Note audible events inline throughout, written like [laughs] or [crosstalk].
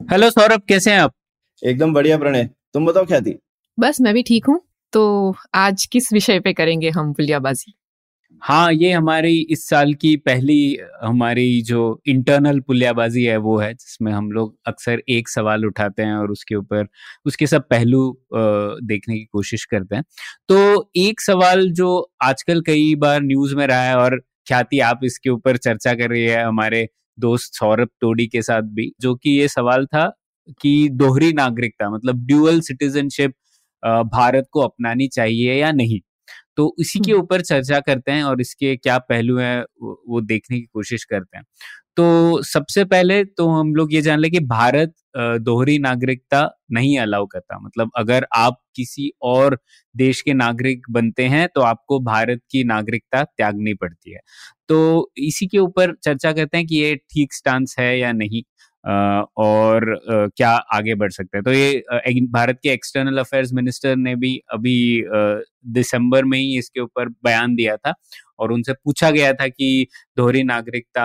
Hello Saurabh कैसे हैं आप? एकदम बढ़िया प्रणय। तुम बताओ ख्याति बस मैं भी ठीक हूँ। तो आज किस विषय पे करेंगे हम पुलियाबाजी हाँ ये हमारी इस साल की पहली हमारी जो इंटरनल पुलियाबाजी है वो है जिसमें हम लोग अक्सर एक सवाल उठाते हैं और उसके ऊपर उसके सब पहलू देखने की कोशिश करते हैं। तो एक सवाल जो आजकल कई बार न्यूज़ में रहा है और ख्याति आप इसके ऊपर चर्चा कर रही है हमारे दोस्त सौरभ टोडी के साथ भी जो कि ये सवाल था कि दोहरी नागरिकता मतलब ड्यूअल सिटीजनशिप भारत को अपनानी चाहिए या नहीं? तो इसी के हम्म। ऊपर चर्चा करते हैं और इसके क्या पहलू हैं वो देखने की कोशिश करते हैं। तो सबसे पहले तो हम लोग ये जान ले कि भारत दोहरी नागरिकता नहीं अलाउ करता। मतलब अगर आप किसी और देश के नागरिक बनते हैं तो आपको भारत की नागरिकता त्यागनी पड़ती है। तो इसी के ऊपर चर्चा करते हैं कि ये ठीक स्टांस है या नहीं और क्या आगे बढ़ सकते हैं। तो ये भारत के एक्सटर्नल अफेयर्स मिनिस्टर ने भी अभी दिसंबर में ही इसके ऊपर बयान दिया था और उनसे पूछा गया था कि दोहरी नागरिकता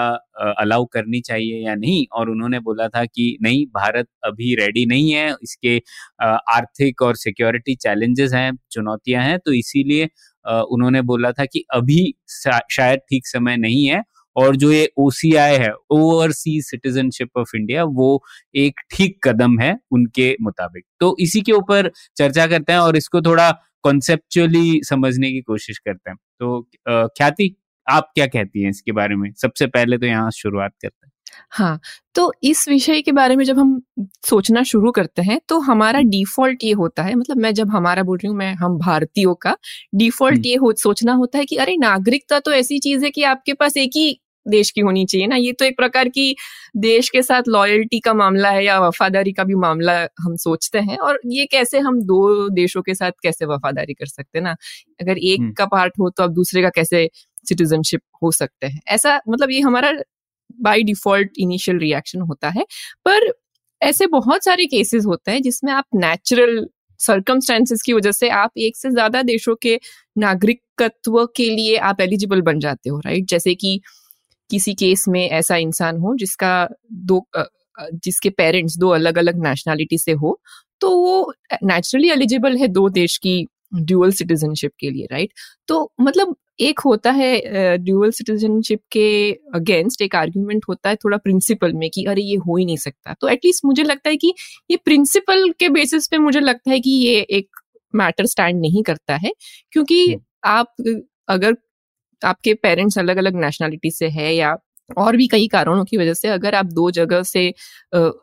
अलाउ करनी चाहिए या नहीं? और उन्होंने बोला था कि नहीं, भारत अभी रेडी नहीं है, इसके आर्थिक और सिक्योरिटी चैलेंजेस हैं, चुनौतियाँ हैं तो इसीलिए उन्होंने बोला था कि अभी शायद ठीक समय नहीं है और जो ये ओसीआई है ओवरसीज सिटीजनशिप ऑफ़ इंडिया वो एक ठीक कदम है उनके मुताबिक। तो इसी के ऊपर चर्चा करते हैं और इसको थोड़ा कॉन्सेप्चुअली समझने की कोशिश करते हैं। तो ख्याति, आप क्या कहती हैं इसके बारे में? सबसे पहले तो यहाँ शुरुआत करते हैं। हाँ तो इस विषय के बारे में जब हम सोचना शुरू करते हैं तो हमारा डिफ़ॉल्ट ये होता है मतलब मैं जब हमारा बोल रही हूँ मैं हम भारतीयों का डिफ़ॉल्ट हम्म। ये हो, सोचना होता है कि अरे नागरिकता तो ऐसी चीज़ है कि आपके पास एक ही देश की होनी चाहिए ना ये तो एक प्रकार की देश के साथ लॉयल्टी का मामला है या वफादारी का भी मामला हम सोचते हैं और ये कैसे हम दो देशों के साथ कैसे वफादारी कर सकते हैं ना अगर एक हम्म। का पार्ट हो तो अब दूसरे का कैसे सिटीजनशिप हो सकते हैं ऐसा मतलब ये हमारा बाय डिफ़ॉल्ट इनिशियल रिएक्शन होता है। पर ऐसे बहुत सारे केसेस होते हैं जिसमें आप नेचुरल सर्कमस्टेंसेस की वजह से आप एक से ज़्यादा देशों के नागरिकत्व के लिए आप एलिजिबल बन जाते हो राइट जैसे कि किसी केस में ऐसा इंसान हो जिसका दो जिसके पेरेंट्स दो अलग अलग नेशनैलिटी से हो तो वो नेचुरली एलिजिबल है दो देश की ड्यूअल सिटीजनशिप के लिए राइट तो मतलब एक होता है ड्यूअल सिटीजनशिप के अगेंस्ट एक आर्ग्यूमेंट होता है थोड़ा प्रिंसिपल में कि अरे ये हो ही नहीं सकता। तो एटलीस्ट मुझे लगता है कि ये प्रिंसिपल के बेसिस पे मुझे लगता है कि ये एक मैटर स्टैंड नहीं करता है। क्योंकि हम्म। आप अगर आपके पेरेंट्स अलग अलग नेशनैलिटी से है या और भी कई कारणों की वजह से अगर आप दो जगह से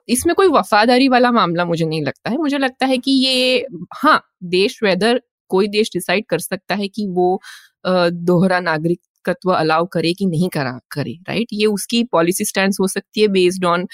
इसमें कोई वफादारी वाला मामला मुझे नहीं लगता है। मुझे लगता है कि ये हाँ देश वेदर कोई देश डिसाइड कर सकता है कि वो दोहरा नागरिक तत्व अलाउ करे कि नहीं करा, करे राइट ये उसकी पॉलिसी स्टैंड हो सकती है बेस्ड ऑन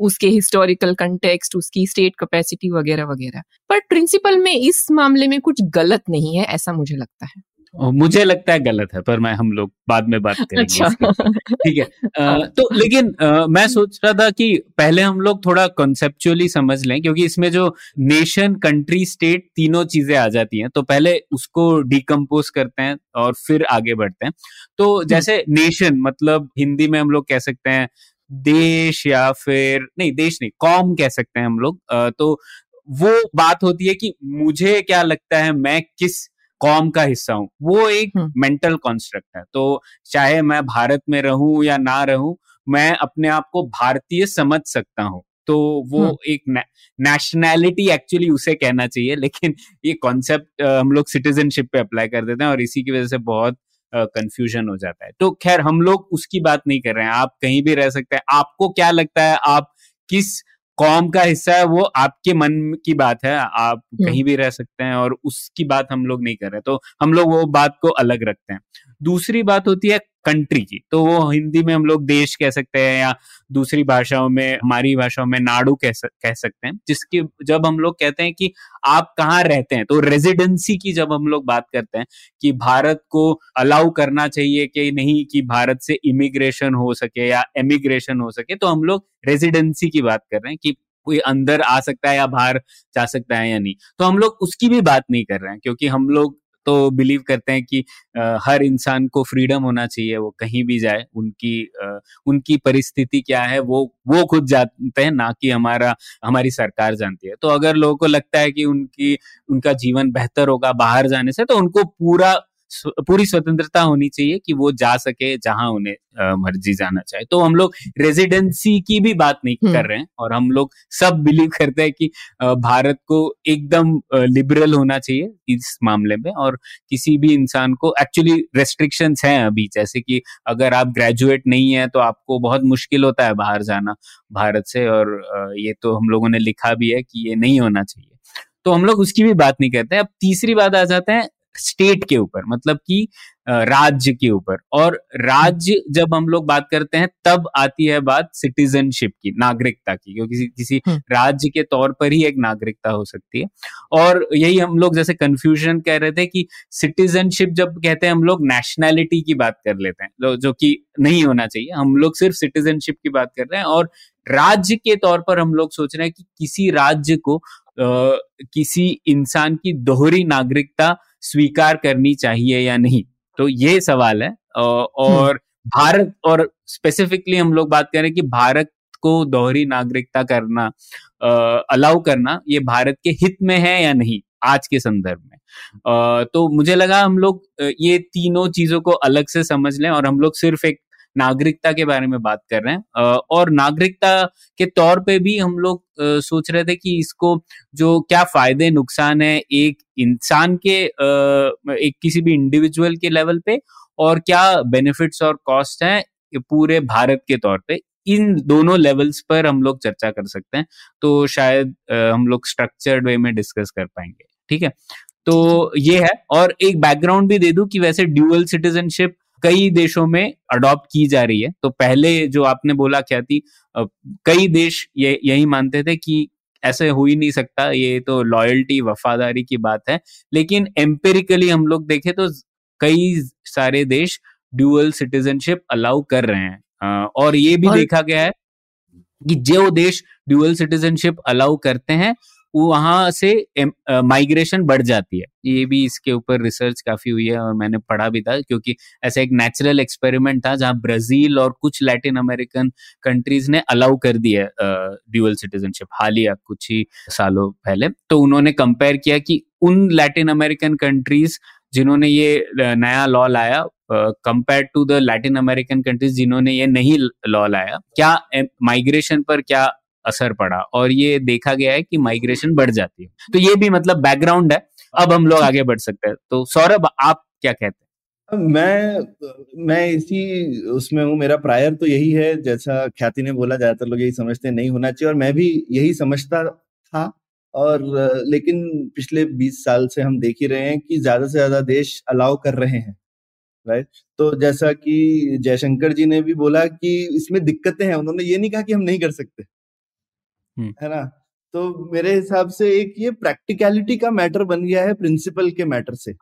उसके हिस्टोरिकल कंटेक्स्ट उसकी स्टेट कैपेसिटी वगैरह वगैरह। पर प्रिंसिपल में इस मामले में कुछ गलत नहीं है, ऐसा मुझे लगता है। मुझे लगता है गलत है पर मैं हम लोग बाद में बात करेंगे अच्छा। ठीक है हाँ। तो लेकिन आ, मैं सोच रहा था कि पहले हम लोग थोड़ा कॉन्सेप्चुअली समझ लें क्योंकि इसमें जो नेशन कंट्री स्टेट तीनों चीज़ें आ जाती हैं तो पहले उसको डिकम्पोज करते हैं और फिर आगे बढ़ते हैं तो हम्म। जैसे नेशन मतलब हिंदी में हम लोग कह सकते हैं देश या फिर नहीं देश नहीं कॉम कह सकते हैं हम लोग तो वो बात होती है कि मुझे क्या लगता है मैं किस कॉम का हिस्सा हूँ। वो एक मेंटल हम्म। कॉन्स्ट्रक्ट है। तो चाहे मैं भारत में रहूँ या ना रहूँ मैं अपने आप को भारतीय समझ सकता हूँ। तो वो हम्म। एक नेशनैलिटी एक्चुअली उसे कहना चाहिए लेकिन ये कॉन्सेप्ट हम लोग सिटीजनशिप पे अप्लाई कर देते हैं और इसी की वजह से बहुत कंफ्यूजन हो जाता है। तो खैर हम लोग उसकी बात नहीं कर रहे हैं। आप कहीं भी रह सकते हैं। आपको क्या लगता है? आप किस कौम का हिस्सा है वो आपके मन की बात है आप कहीं भी रह सकते हैं और उसकी बात हम लोग नहीं कर रहे तो हम लोग वो बात को अलग रखते हैं। दूसरी बात होती है कंट्री की। तो वो हिंदी में हम लोग देश कह सकते हैं या दूसरी भाषाओं में हमारी भाषाओं में नाडू कह सक, कह सकते हैं जिसकी जब हम लोग कहते हैं कि आप कहाँ रहते हैं तो रेजिडेंसी की जब हम लोग बात करते हैं कि भारत को अलाउ करना चाहिए कि नहीं कि भारत से इमिग्रेशन हो सके या एमिग्रेशन हो सके तो हम लोग रेजिडेंसी की बात कर रहे हैं कि कोई अंदर आ सकता है या बाहर जा सकता है या नहीं। तो हम लोग उसकी भी बात नहीं कर रहे हैं क्योंकि हम लोग तो बिलीव करते हैं कि हर इंसान को फ्रीडम होना चाहिए, वो कहीं भी जाए, उनकी उनकी परिस्थिति क्या है, वो वो खुद जानते हैं, ना कि हमारा, हमारी सरकार जानती है। तो अगर लोगों को लगता है कि उनकी, उनका जीवन बेहतर होगा बाहर जाने से तो उनको पूरा पूरी स्वतंत्रता होनी चाहिए कि वो जा सके जहाँ उन्हें मर्ज़ी जाना चाहे। तो हम लोग रेजिडेंसी की भी बात नहीं हम्म। कर रहे हैं और हम लोग सब बिलीव करते हैं कि भारत को एकदम लिबरल होना चाहिए इस मामले में और किसी भी इंसान को एक्चुअली रेस्ट्रिक्शन हैं अभी। जैसे कि अगर आप ग्रेजुएट नहीं है तो आपको बहुत मुश्किल होता है बाहर जाना भारत से और ये तो हम लोगों ने लिखा भी है कि ये नहीं होना चाहिए। तो हम लोग उसकी भी बात नहीं करते अब तीसरी बात आ जाते हैं स्टेट के ऊपर मतलब कि राज्य के ऊपर। और राज्य जब हम लोग बात करते हैं तब आती है बात सिटीजनशिप की नागरिकता की क्योंकि किसी हम्म। राज्य के तौर पर ही एक नागरिकता हो सकती है। और यही हम लोग जैसे कंफ्यूजन कह रहे थे कि सिटीजनशिप जब कहते हैं हम लोग नेशनैलिटी की बात कर लेते हैं जो कि नहीं होना चाहिए। हम लोग सिर्फ़ सिटीजनशिप की बात कर रहे हैं और राज्य के तौर पर हम लोग सोच रहे हैं कि किसी राज्य को किसी इंसान की दोहरी नागरिकता स्वीकार करनी चाहिए या नहीं? तो ये सवाल है। और भारत और स्पेसिफिकली हम लोग बात करें कि भारत को दोहरी नागरिकता करना अलाउ करना ये भारत के हित में है या नहीं आज के संदर्भ में? तो मुझे लगा हम लोग ये तीनों चीज़ों को अलग से समझ लें और हम लोग सिर्फ़ एक नागरिकता के बारे में बात कर रहे हैं। और नागरिकता के तौर पे भी हम लोग सोच रहे थे कि इसको जो क्या फ़ायदे, नुकसान है एक इंसान के एक किसी भी इंडिविजुअल के लेवल पे और क्या बेनिफिट्स और कॉस्ट हैं पूरे भारत के तौर पे। इन दोनों लेवल्स पर हम लोग चर्चा कर सकते हैं। तो शायद हम लोग स्ट्रक्चर्ड वे में डिस्कस कर पाएँगे। ठीक है? तो ये है और एक बैकग्राउंड भी दे दूँ कि वैसे ड्यूअल सिटीजनशिप कई देशों में अडॉप्ट की जा रही है। तो पहले जो आपने बोला क्या थी कई देश ये यही मानते थे कि ऐसे हो ही नहीं सकता ये तो लॉयल्टी वफादारी की बात है। लेकिन एम्पेरिकली हम लोग देखें तो कई सारे देश ड्यूअल सिटीजनशिप अलाउ कर रहे हैं। और ये भी और... देखा गया है कि जो देश ड्यूअल सिटीजनशिप अलाउ करते हैं वहाँ से माइग्रेशन बढ़ जाती है। ये भी इसके ऊपर रिसर्च काफ़ी हुई है और मैंने पढ़ा भी था क्योंकि ऐसा एक नेचुरल एक्सपेरिमेंट था जहाँ ब्राज़ील और कुछ लैटिन अमेरिकन कंट्रीज़ ने अलाउ कर दिया ड्यूअल सिटीजनशिप हालिया कुछ ही सालों पहले। तो उन्होंने कंपेयर किया कि उन लैटिन अमेरिकन कंट्रीज़ जिन्होंने ये नया लॉ लाया compare to the Latin American countries जिन्होंने ये नहीं लॉ लाया, क्या माइग्रेशन पर क्या असर पड़ा और ये देखा गया है कि माइग्रेशन बढ़ जाती है। तो ये भी मतलब बैकग्राउंड है। अब हम लोग आगे बढ़ सकते हैं। तो सौरभ, आप क्या कहते हैं? मैं मैं इसी उसमें हूँ। मेरा प्रायर तो यही है। जैसा ख्याति ने बोला, ज़्यादातर लोग यही समझते नहीं होना चाहिए। और मैं भी यही समझता था। और, लेकिन पिछले 20 साल से हम देख ही रहे हैं कि ज़्यादा से ज़्यादा देश अलाउ कर रहे हैं। राइट तो जैसा कि जयशंकर जी ने भी बोला कि इसमें दिक्कतें हैं। उन्होंने ये नहीं कहा कि हम नहीं कर सकते। है ना? तो मेरे हिसाब से एक ये प्रैक्टिकलिटी का मैटर बन गया है प्रिंसिपल के मैटर से।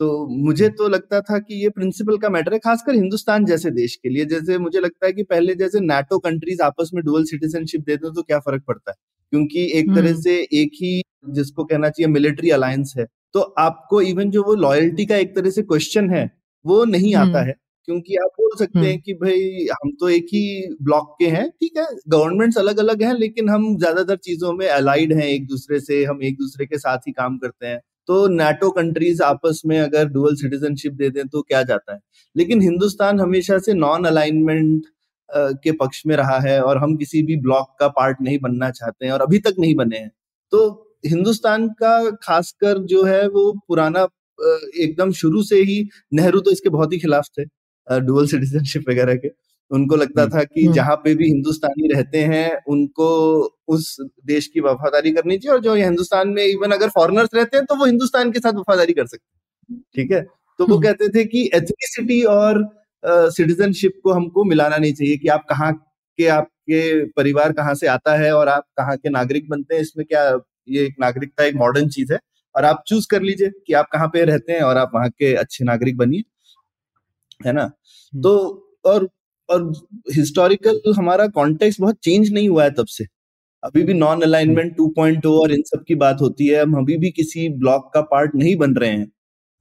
तो मुझे तो लगता था कि ये प्रिंसिपल का मैटर है खासकर हिंदुस्तान जैसे देश के लिए। जैसे मुझे लगता है कि पहले जैसे नाटो कंट्रीज़ आपस में डुअल सिटीजनशिप देते तो क्या फ़र्क पड़ता है? क्योंकि एक तरह से एक ही जिसको कहना चाहिए मिलिट्री अलायंस है। तो आपको इवन जो वो लॉयल्टी का एक तरह से क्वेश्चन है वो नहीं आता है। क्योंकि आप बोल सकते हैं कि भाई हम तो एक ही ब्लॉक के हैं ठीक है? गवर्नमेंट्स अलग अलग हैं लेकिन हम ज़्यादातर चीज़ों में अलाइड हैं एक दूसरे से हम एक दूसरे के साथ ही काम करते हैं। तो नाटो कंट्रीज़ आपस में अगर डुअल सिटीजनशिप दे दें तो क्या जाता है? लेकिन हिंदुस्तान हमेशा से नॉन अलाइनमेंट के पक्ष में रहा है और हम किसी भी ब्लॉक का पार्ट नहीं बनना चाहते हैं और अभी तक नहीं बने हैं। तो हिंदुस्तान का खासकर जो है वो पुराना एकदम शुरू से ही नेहरू तो इसके बहुत ही खिलाफ थे। डुअल सिटीजनशिप वगैरह के। उनको लगता हम्म, था कि हम्म। जहाँ पे भी हिंदुस्तानी रहते हैं उनको उस देश की वफादारी करनी चाहिए और जो हिंदुस्तान में इवन अगर फॉरनर्स रहते हैं तो वो हिंदुस्तान के साथ वफादारी कर सकते हैं। ठीक है? तो वो हम्म। कहते थे कि एथनिसिटी और सिटीजनशिप को हमको मिलाना नहीं चाहिए कि आप कहाँ के आपके परिवार कहाँ से आता है और आप कहाँ के नागरिक बनते हैं। इसमें क्या ये एक नागरिकता एक मॉडर्न चीज़ है और आप चूज़ कर लीजिए कि आप कहाँ पे रहते हैं और आप वहाँ के अच्छे नागरिक बनिए। है ना? हम्म। तो और और हिस्टोरिकल हमारा कॉन्टेक्स्ट बहुत चेंज नहीं हुआ है तब से। अभी भी नॉन अलाइनमेंट 2.0 और इन सब की बात होती है हम अभी भी किसी ब्लॉक का पार्ट नहीं बन रहे हैं।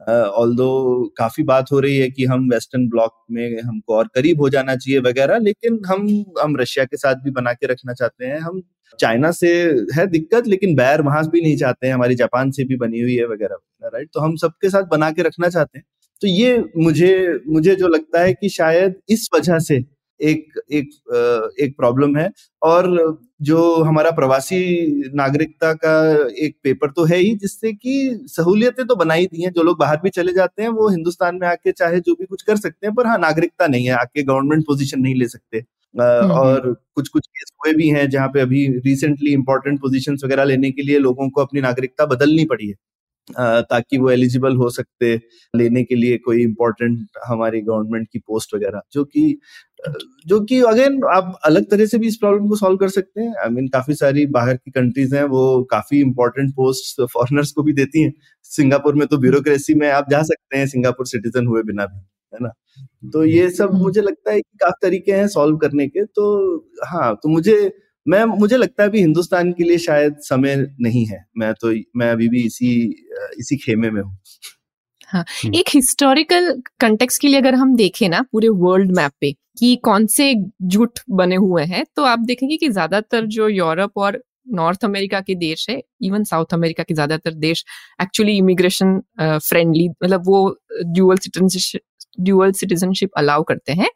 ऑल uh, काफ़ी बात हो रही है कि हम वेस्टर्न ब्लॉक में हमको और करीब हो जाना चाहिए वगैरह लेकिन हम हम रशिया के साथ भी बना के रखना चाहते हैं। हम चाइना से है दिक्कत लेकिन बैर वहाँ भी नहीं चाहते हैं हमारी जापान से भी बनी हुई है वगैरह राइट तो हम सबके साथ बना के रखना चाहते हैं। तो ये मुझे मुझे जो लगता है कि शायद इस वजह से एक एक एक प्रॉब्लम है। और जो हमारा प्रवासी नागरिकता का एक पेपर तो है ही जिससे कि सहूलियतें तो बनाई दी हैं। जो लोग बाहर भी चले जाते हैं वो हिंदुस्तान में आके चाहे जो भी कुछ कर सकते हैं पर हाँ नागरिकता नहीं है। आके गवर्नमेंट पोजीशन नहीं ले सकते। हम्म, और हम्म। कुछ कुछ केस हुए भी हैं जहाँ पे अभी रिसेंटली इंपॉर्टेंट पोजीशंस वगैरह लेने के लिए लोगों को अपनी नागरिकता बदलनी पड़ी है। ताकि वो एलिजिबल हो सकते लेने के लिए कोई इम्पोर्टेंट हमारी गवर्नमेंट की पोस्ट वगैरह जो कि जो कि अगेन आप अलग तरह से भी इस प्रॉब्लम को सॉल्व कर सकते हैं। आई I मीन mean, काफ़ी सारी बाहर की कंट्रीज़ हैं वो काफ़ी इंपॉर्टेंट पोस्ट फॉरनर्स को भी देती हैं। सिंगापुर में तो ब्यूरोक्रेसी में आप जा सकते हैं सिंगापुर सिटीजन हुए बिना भी है ना? तो ये सब मुझे लगता है कि काफ़ी तरीके हैं सॉल्व करने के। तो हाँ तो मुझे मैं मुझे लगता है अभी हिंदुस्तान के लिए शायद समय नहीं है। मैं तो मैं अभी भी इसी इसी खेमे में हूँ। हाँ हम्म। एक हिस्टोरिकल कंटेक्स के लिए अगर हम देखें ना पूरे वर्ल्ड मैप पे कि कौन से जुट बने हुए हैं तो आप देखेंगे कि ज़्यादातर जो यूरोप और नॉर्थ अमेरिका के देश है इवन साउथ अमेरिका के ज़्यादातर देश एक्चुअली इमिग्रेशन फ्रेंडली मतलब वो dual citizenship dual citizenship allow करते हैं।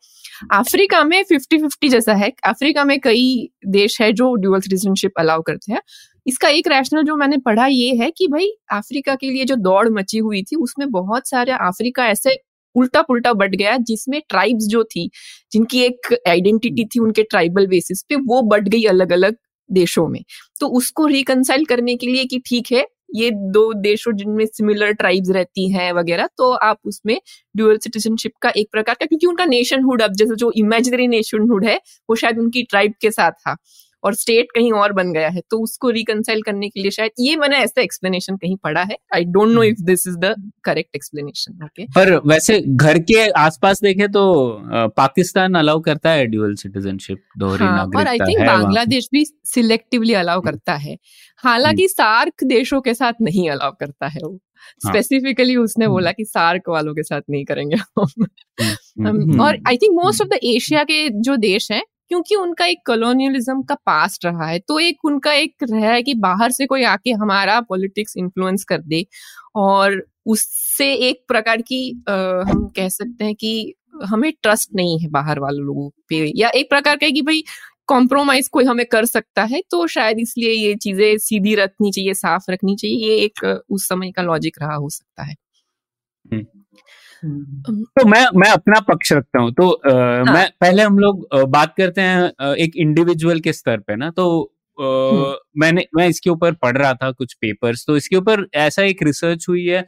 अफ्रीका में फिफ्टी फिफ्टी जैसा है। अफ्रीका में कई देश है जो ड्यूअल सिटीजनशिप अलाउ करते हैं। इसका एक रैशनल जो मैंने पढ़ा ये है कि भाई, अफ्रीका के लिए जो दौड़ मची हुई थी, उसमें बहुत सारे अफ्रीका ऐसे उल्टा पुल्टा बढ़ गया जिसमें ट्राइब्स जो थी, जिनकी एक आइडेंटिटी थी उनके ट्राइबल बेसिस पे, वो बढ़ गई अलग अलग देशों में। तो उसको रिकनसाइल करने के लिए कि ठीक है ये दो देशों जिनमें सिमिलर ट्राइब्स रहती हैं वगैरह तो आप उसमें ड्यूअल सिटीजनशिप का एक प्रकार का, क्योंकि उनका नेशनहुड अब जैसे जो इमेजिनरी नेशनहुड है, वो शायद उनकी ट्राइब के साथ था। और स्टेट कहीं और बन गया है तो उसको रिकनसाइल करने के लिए शायद ये मैंने ऐसा एक्सप्लेनेशन कहीं पढ़ा है। I don't know if this is the correct explanation okay पर वैसे घर के आसपास देखे तो पाकिस्तान अलाउ करता है ड्यूअल सिटीजनशिप दोहरी हाँ, नागरिकता और आई थिंक बांग्लादेश भी सिलेक्टिवली अलाउ करता है। हालाँकि सार्क हम्म। देशों के साथ नहीं अलाउ करता है वो। स्पेसिफिकली हाँ। उसने बोला हम्म। कि सार्क वालों के साथ नहीं करेंगे हम। और I think most of the Asia के जो देश हैं क्योंकि उनका एक कॉलोनियलिज्म का पास्ट रहा है तो एक उनका एक रहा है कि बाहर से कोई आके हमारा पॉलिटिक्स इन्फ्लुएंस कर दे और उससे एक प्रकार की आ, हम कह सकते हैं कि हमें ट्रस्ट नहीं है बाहर वाले लोगों पे या एक प्रकार का है कि भाई कॉम्प्रोमाइज कोई हमें कर सकता है तो शायद इसलिए ये चीज़ें सीधी रखनी चाहिए साफ़ रखनी चाहिए ये एक उस समय का लॉजिक रहा हो सकता है हम्म। तो मैं मैं अपना पक्ष रखता हूँ। तो आ, हाँ. मैं पहले हम लोग बात करते हैं एक इंडिविजुअल के स्तर पे ना तो Uh, मैंने मैं इसके ऊपर पढ़ रहा था कुछ पेपर्स तो इसके ऊपर ऐसा एक रिसर्च हुई है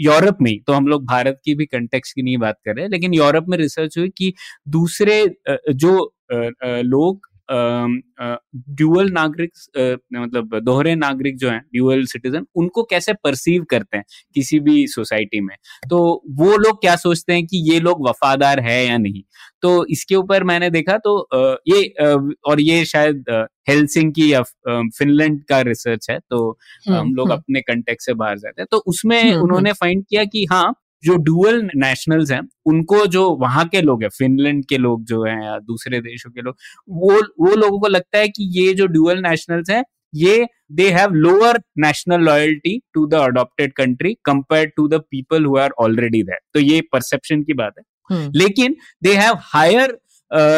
यूरोप में तो हम लोग भारत की भी कंटेक्स की नहीं बात कर रहे लेकिन यूरोप में रिसर्च हुई कि दूसरे जो लोग ड्यूअल नागरिक मतलब दोहरे नागरिक जो हैं ड्यूअल सिटीजन उनको कैसे परसीव करते हैं किसी भी सोसाइटी में? तो वो लोग क्या सोचते हैं कि ये लोग वफादार है या नहीं? तो इसके ऊपर मैंने देखा तो ये और ये शायद हेलसिंकी या फिनलैंड का रिसर्च है तो हम्म, हम लोग हम्म। अपने कंटेक्ट से बाहर जाते हैं। तो उसमें हम्म, उन्होंने फाइंड किया कि हाँ जो डुअल नेशनल्स हैं उनको जो वहाँ के लोग हैं फिनलैंड के लोग जो हैं या दूसरे देशों के लोग वो वो लोगों को लगता है कि ये जो डुअल नेशनल्स हैं ये they have lower national loyalty to the adopted country compare to the people who are already there तो ये परसेप्शन की बात है hmm. लेकिन they have higher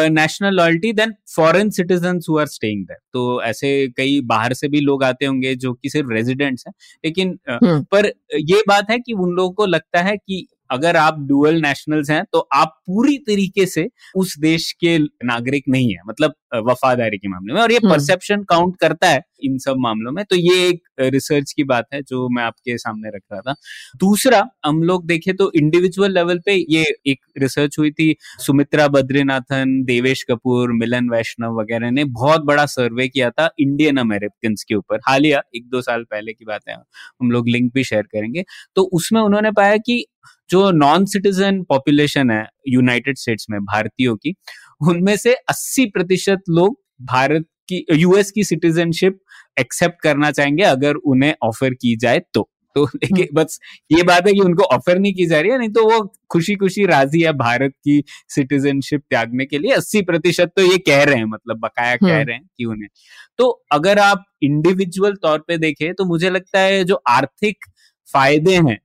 national loyalty than foreign citizen who are staying there तो ऐसे कई बाहर से भी लोग आते होंगे जो कि सिर्फ़ रेजिडेंट्स हैं लेकिन uh, पर ये बात है कि उन लोगों को लगता है कि अगर आप डुअल नेशनल्स हैं तो आप पूरी तरीके से उस देश के नागरिक नहीं है मतलब वफादारी के मामले में। और ये परसेप्शन काउंट करता है इन सब मामलों में। तो ये एक रिसर्च की बात है जो मैं आपके सामने रख रहा था। दूसरा, हम लोग देखें तो इंडिविजुअल लेवल पे ये एक रिसर्च हुई थी। सुमित्रा बद्रीनाथन, देवेश कपूर, मिलन वैष्णव वगैरह ने बहुत बड़ा सर्वे किया था इंडियन अमेरिकन के ऊपर। हालिया, एक दो साल पहले की बात है, हम लोग लिंक भी शेयर करेंगे। तो उसमें उन्होंने पाया कि जो नॉन सिटीजन पॉपुलेशन है यूनाइटेड स्टेट्स में, भारतीयों की, उनमें से 80 प्रतिशत लोग भारत की यूएस की सिटीजनशिप एक्सेप्ट करना चाहेंगे अगर उन्हें ऑफ़र की जाए तो। तो देखिए हम्म। बस ये बात है कि उनको ऑफ़र नहीं की जा रही है नहीं तो वो खुशी खुशी राज़ी है भारत की सिटीजनशिप त्यागने के लिए। अस्सी प्रतिशत तो ये कह रहे हैं मतलब बकाया कह हम्म। रहे हैं कि उन्हें। तो अगर आप इंडिविजुअल तौर पे देखें तो मुझे लगता है जो आर्थिक फ़ायदे हैं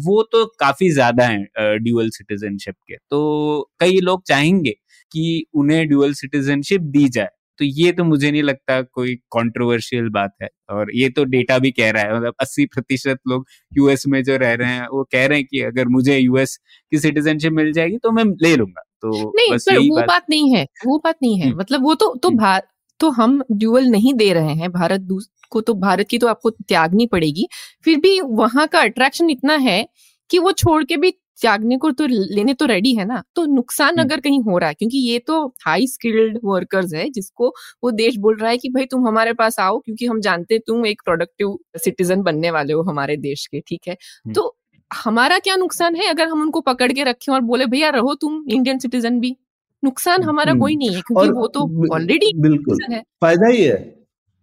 वो तो काफ़ी ज़्यादा है ड्यूअल सिटीजनशिप के। तो कई लोग चाहेंगे कि उन्हें ड्यूअल सिटीजनशिप दी जाए। तो ये तो मुझे नहीं लगता कोई कंट्रोवर्शियल बात है और ये तो डेटा भी कह रहा है मतलब अस्सी प्रतिशत लोग यूएस में जो रह रहे हैं वो कह रहे हैं कि अगर मुझे यूएस की सिटीजनशिप मिल जाएगी तो मैं ले लूँगा तो नहीं बस वो बात, बात नहीं है वो बात नहीं है हम्म। मतलब वो तो तो हम्म। भार तो हम ड्यूअल नहीं दे रहे हैं भारत को तो भारत की तो आपको त्यागनी पड़ेगी फिर भी वहाँ का अट्रैक्शन इतना है कि वो छोड़ के भी त्यागने को तो लेने तो रेडी है ना तो नुकसान हम्म। अगर कहीं हो रहा है क्योंकि ये तो हाई स्किल्ड वर्कर्स है जिसको वो देश बोल रहा है कि भाई तुम हमारे पास आओ क्योंकि हम जानते तुम एक प्रोडक्टिव सिटीजन बनने वाले हो हमारे देश के ठीक है हम्म। तो हमारा क्या नुकसान है अगर हम उनको पकड़ के रखें और बोले भैया रहो तुम इंडियन सिटीजन भी नुकसान हमारा। कोई नहीं है क्योंकि वो तो ऑलरेडी बिल्कुल है फ़ायदा ही है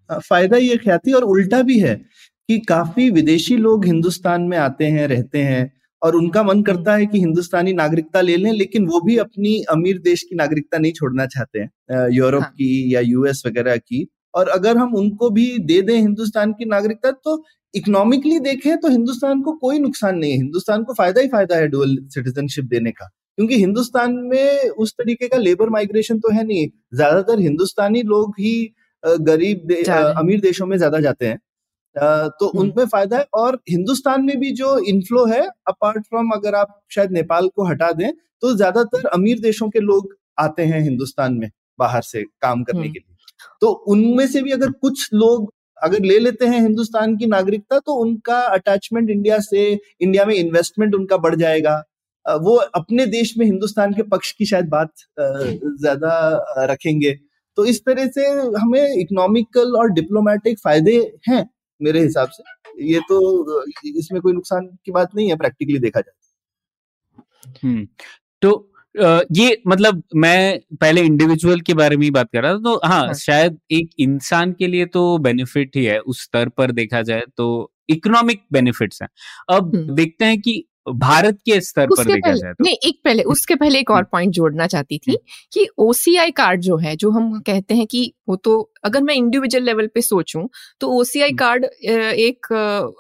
फ़ायदा ये ख्याति और उल्टा भी है कि काफ़ी विदेशी लोग हिंदुस्तान में आते हैं रहते हैं और उनका मन करता है कि हिंदुस्तानी नागरिकता ले लें लेकिन वो भी अपनी अमीर देश की नागरिकता नहीं छोड़ना चाहते हैं यूरोप हाँ. की या यूएस वगैरह की। और अगर हम उनको भी दे दें हिंदुस्तान की नागरिकता तो इकोनॉमिकली देखें तो हिंदुस्तान को कोई नुकसान नहीं है। हिंदुस्तान को फ़ायदा ही फ़ायदा है डुअल सिटीजनशिप देने का क्योंकि हिंदुस्तान में उस तरीके का लेबर माइग्रेशन तो है नहीं। ज़्यादातर हिंदुस्तानी लोग ही गरीब दे, अमीर देशों में ज़्यादा जाते हैं। तो हम्म। उनमें फ़ायदा है और हिंदुस्तान में भी जो इनफ्लो है अपार्ट फ्रॉम अगर आप शायद नेपाल को हटा दें तो ज़्यादातर अमीर देशों के लोग आते हैं हिंदुस्तान में बाहर से काम करने हम्म। के लिए। तो उनमें से भी अगर कुछ लोग अगर ले लेते हैं हिंदुस्तान की नागरिकता तो उनका अटैचमेंट इंडिया से इंडिया में इन्वेस्टमेंट उनका बढ़ जाएगा। वो अपने देश में हिंदुस्तान के पक्ष की शायद बात ज़्यादा रखेंगे। तो इस तरह से हमें इकोनॉमिकल और डिप्लोमेटिक फ़ायदे हैं। मेरे हिसाब से। ये तो इसमें कोई नुकसान की बात नहीं है प्रैक्टिकली देखा जाए हम्म तो ये मतलब मैं पहले इंडिविजुअल के बारे में ही बात कर रहा था तो हाँ, हाँ। शायद एक इंसान के लिए तो बेनिफिट ही है उस स्तर पर देखा जाए तो इकोनॉमिक बेनिफिट्स हैं। अब देखते हैं कि भारत के स्तर पर देखा जाए तो। नहीं एक पहले उसके पहले एक और पॉइंट जोड़ना चाहती थी कि ओसीआई कार्ड जो है जो हम कहते हैं कि वो तो अगर मैं इंडिविजुअल लेवल पे सोचूं तो ओसीआई कार्ड एक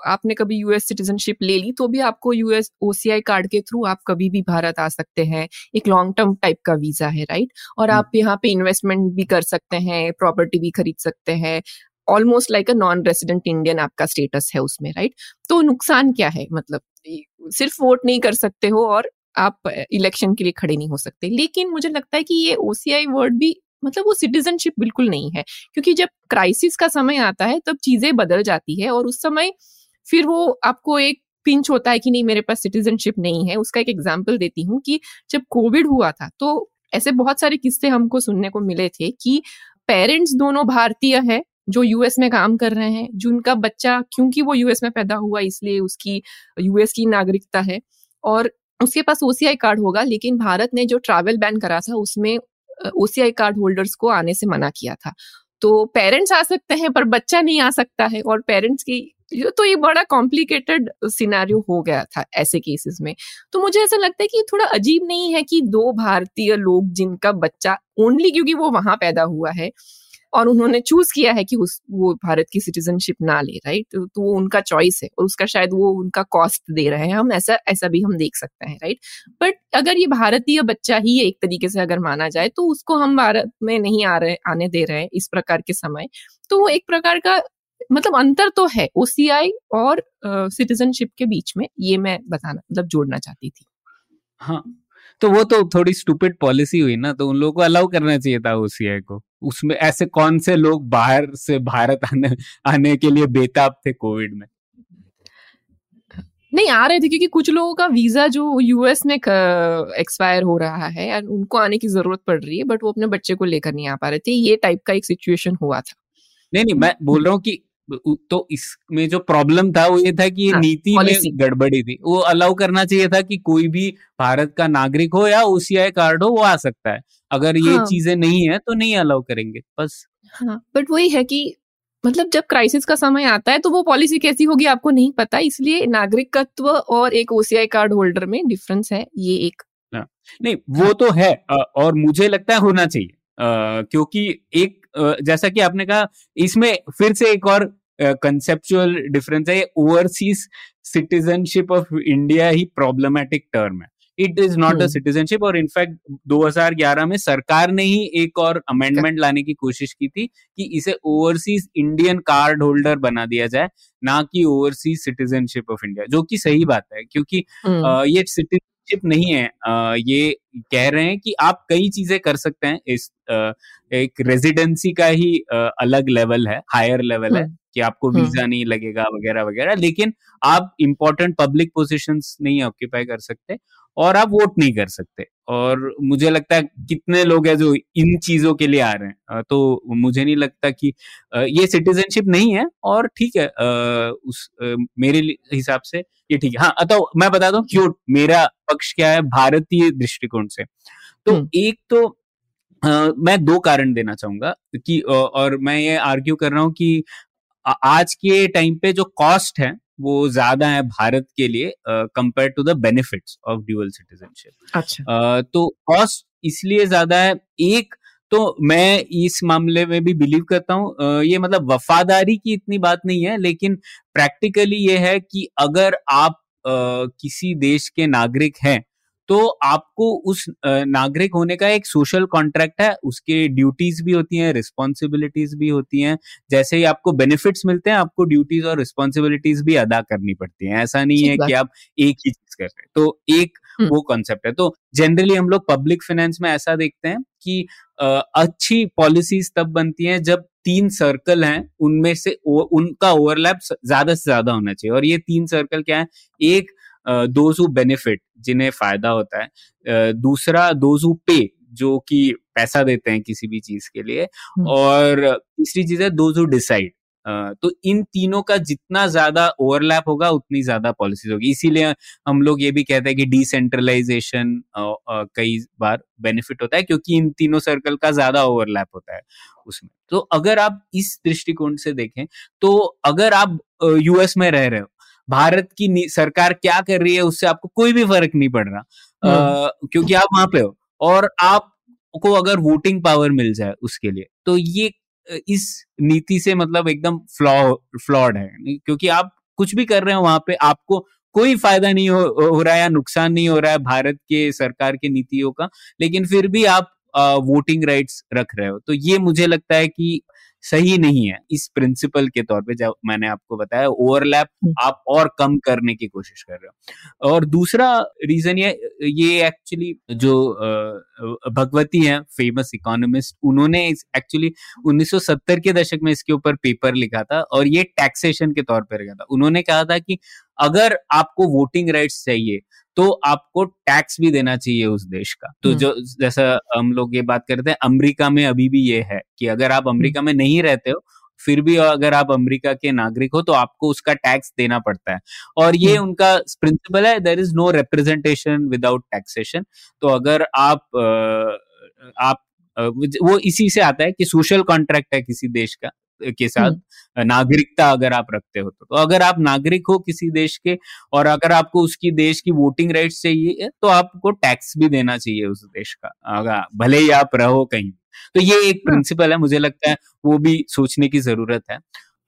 आपने कभी यूएस सिटीजनशिप ले ली तो भी आपको यूएस ओसीआई कार्ड के थ्रू आप कभी भी भारत आ सकते हैं। एक लॉन्ग टर्म टाइप का वीज़ा है राइट और आप यहाँ पे इन्वेस्टमेंट भी कर सकते हैं प्रॉपर्टी भी खरीद सकते हैं। Almost like a non resident Indian आपका स्टेटस है उसमें राइट तो नुकसान क्या है? मतलब सिर्फ़ वोट नहीं कर सकते हो और आप इलेक्शन के लिए खड़े नहीं हो सकते। लेकिन मुझे लगता है कि ये ओसीआई वर्ड भी मतलब वो सिटीजनशिप बिल्कुल नहीं है। क्योंकि जब क्राइसिस का समय आता है, तब चीज़ें बदल जाती है और उस समय फिर वो आपको एक पिंच होता है कि नहीं, मेरे पास सिटीजनशिप नहीं है। उसका एक एग्ज़ाम्पल देती हूँ कि जब कोविड हुआ था तो ऐसे बहुत सारे किस्से हमको सुनने को मिले थे कि पेरेंट्स दोनों भारतीय है जो यूएस में काम कर रहे हैं, जिनका बच्चा, क्योंकि वो यूएस में पैदा हुआ, इसलिए उसकी यूएस की नागरिकता है, और उसके पास ओसीआई कार्ड होगा, लेकिन भारत ने जो ट्रैवल बैन करा था, उसमें ओसीआई कार्ड होल्डर्स को आने से मना किया था। तो पेरेंट्स आ सकते हैं, पर बच्चा नहीं आ सकता है, और पेरेंट्स की तो ये बड़ा कॉम्प्लिकेटेड सिनेरियो हो गया था, ऐसे केसेस में। तो मुझे ऐसा लगता है कि थोड़ा अजीब नहीं है कि दो भारतीय लोग जिनका बच्चा ओनली क्योंकि वो वहाँ पैदा हुआ है और उन्होंने चूज़ किया है कि उस वो भारत की सिटीजनशिप ना ले राइट तो, तो वो उनका चॉइस है और उसका शायद वो उनका कॉस्ट दे रहे हैं। हम ऐसा ऐसा भी हम देख सकते हैं राइट बट अगर ये भारतीय बच्चा ही एक तरीके से अगर माना जाए तो उसको हम भारत में नहीं आ रहे आने दे रहे हैं इस प्रकार के समय। तो वो एक प्रकार का मतलब अंतर तो है ओसीआई और सिटीजनशिप के बीच में ये मैं बताना मतलब जोड़ना चाहती थी। हाँ तो वो तो थोड़ी स्टूपिड पॉलिसी हुई ना तो उन लोगों को अलाउ करना चाहिए था ओसीआई को। उसमें ऐसे कौन से लोग बाहर से भारत आने आने के लिए बेताब थे कोविड में? नहीं आ रहे थे क्योंकि कुछ लोगों का वीज़ा जो यूएस में एक्सपायर हो रहा है और उनको आने की ज़रूरत पड़ रही है बट वो अपने बच्चे को लेकर नहीं आ पा रहे थे। ये टाइप का एक सिचुएशन हुआ था। नहीं नहीं मैं बोल रहा हूँ कि तो इसमें जो प्रॉब्लम था वो ये था कि ये हाँ, नीति में गड़बड़ी थी। वो अलाउ करना चाहिए था कि कोई भी भारत का नागरिक हो या ओसीआई कार्ड हो वो आ सकता है। अगर ये हाँ, चीज़ें नहीं है तो नहीं अलाउ करेंगे बस। हाँ बट वही है कि मतलब जब क्राइसिस का समय आता है तो वो पॉलिसी कैसी होगी आपको नहीं पता। इसलिए नागरिकत्व और एक ओसीआई कार्ड होल्डर में डिफरेंस है ये एक। हाँ, नहीं वो तो है और मुझे लगता है होना चाहिए क्योंकि एक जैसा कि आपने कहा इसमें फिर से एक और कंसेप्चुअल डिफरेंस है ओवरसीज सिटीजनशिप ऑफ़ इंडिया ही प्रॉब्लमेटिक टर्म है। It is not a citizenship और इनफैक्ट 2011 में सरकार ने ही एक और अमेंडमेंट लाने की कोशिश की थी कि इसे ओवरसीज इंडियन कार्ड होल्डर बना दिया जाए ना कि ओवरसीज सिटीजनशिप ऑफ़ इंडिया जो कि सही बात है क्योंकि uh, ये सिटीजनशिप नहीं है ये कह रहे हैं कि आप कई चीज़ें कर सकते हैं। इस एक रेजिडेंसी का ही अलग लेवल है हायर लेवल है कि आपको वीज़ा नहीं लगेगा वगैरह वगैरह। लेकिन आप इम्पोर्टेंट पब्लिक पोजिशन नहीं ऑक्यूपाई कर सकते। और आप वोट नहीं कर सकते। और मुझे लगता है कितने लोग हैं जो इन चीज़ों के लिए आ रहे हैं। तो मुझे नहीं लगता कि ये सिटीजनशिप नहीं है और ठीक है उस मेरे हिसाब से ये ठीक है। हाँ तो मैं बता दूँ क्यों? मेरा पक्ष क्या है भारतीय दृष्टिकोण से। तो हम्म। एक तो आ, मैं दो कारण देना चाहूँगा कि और मैं ये आर्ग्यू कर रहा हूँ कि आज के टाइम पे जो कॉस्ट है वो ज़्यादा है भारत के लिए compare to the benefits of dual citizenship अच्छा। तो कॉस्ट इसलिए ज़्यादा है एक तो मैं इस मामले में भी बिलीव करता हूँ ये मतलब वफादारी की इतनी बात नहीं है लेकिन प्रैक्टिकली ये है कि अगर आप आ, किसी देश के नागरिक हैं तो आपको उस नागरिक होने का एक सोशल कॉन्ट्रैक्ट है उसके ड्यूटीज़ भी होती हैं रिस्पॉन्सिबिलिटीज भी होती हैं। जैसे ही आपको बेनिफिट्स मिलते हैं आपको ड्यूटीज़ और रिस्पॉन्सिबिलिटीज भी अदा करनी पड़ती हैं। ऐसा नहीं है कि आप एक ही चीज़ कर रहे हैं। तो एक हम्म। वो कॉन्सेप्ट है। तो जनरली हम लोग पब्लिक फाइनेंस में ऐसा देखते हैं कि अच्छी पॉलिसीज़ तब बनती हैं जब तीन सर्कल हैं उनमें से उनका ओवरलैप ज़्यादा से ज़्यादा होना चाहिए। और ये तीन सर्कल क्या है? एक दोज हु बेनिफिट जिन्हें फ़ायदा होता है। दूसरा दोज हु पे जो कि पैसा देते हैं किसी भी चीज़ के लिए। हम्म। और तीसरी चीज़ है दोज हु डिसाइड तो इन तीनों का जितना ज़्यादा ओवरलैप होगा उतनी ज़्यादा पॉलिसीज़ होगी। इसीलिए हम लोग ये भी कहते हैं कि डिसेंट्रलाइजेशन कई बार बेनिफिट होता है क्योंकि इन तीनों सर्कल का ज़्यादा ओवरलैप होता है उसमें। तो अगर आप इस दृष्टिकोण से देखें तो अगर आप यूएस में रह रहे हो भारत की सरकार क्या कर रही है उससे आपको कोई भी फ़र्क नहीं पड़ रहा। हम्म। क्योंकि आप वहाँ पे हो और आपको अगर वोटिंग पावर मिल जाए उसके लिए तो ये इस नीति से मतलब एकदम फ्लॉ फ्लॉड है। क्योंकि आप कुछ भी कर रहे हो वहाँ पे आपको कोई फ़ायदा नहीं हो, हो रहा है या नुकसान नहीं हो रहा है भारत के सरकार के नीतियों का लेकिन फिर भी आप आ, वोटिंग राइट्स रख रहे हो। तो ये मुझे लगता है कि सही नहीं है। इस प्रिंसिपल के तौर पे जब मैंने आपको बताया ओवरलैप हम्म। आप और कम करने की कोशिश कर रहे हो। और दूसरा रीजन ये ये एक्चुअली जो भगवती है फ़ेमस इकोनॉमिस्ट उन्होंने एक्चुअली 1970 के दशक में इसके ऊपर पेपर लिखा था और ये टैक्सेशन के तौर पर लिखा था। उन्होंने कहा था कि अगर आपको वोटिंग राइट्स चाहिए तो आपको टैक्स भी देना चाहिए उस देश का। तो हम्म। जो जैसा हम लोग ये बात करते हैं अमेरिका में अभी भी ये है कि अगर आप अमेरिका में नहीं रहते हो फिर भी अगर आप अमेरिका के नागरिक हो तो आपको उसका टैक्स देना पड़ता है। और ये हम्म। उनका प्रिंसिपल है there is no representation without taxation तो अगर आप आप वो इसी से आता है कि सोशल कॉन्ट्रैक्ट है किसी देश का। के साथ हम्म। नागरिकता अगर आप रखते हो तो, तो अगर आप नागरिक हो किसी देश के और अगर आपको उसकी देश की वोटिंग राइट्स चाहिए तो आपको टैक्स भी देना चाहिए उस देश का अगर भले ही आप रहो कहीं तो ये एक प्रिंसिपल हाँ। है मुझे लगता है वो भी सोचने की ज़रूरत है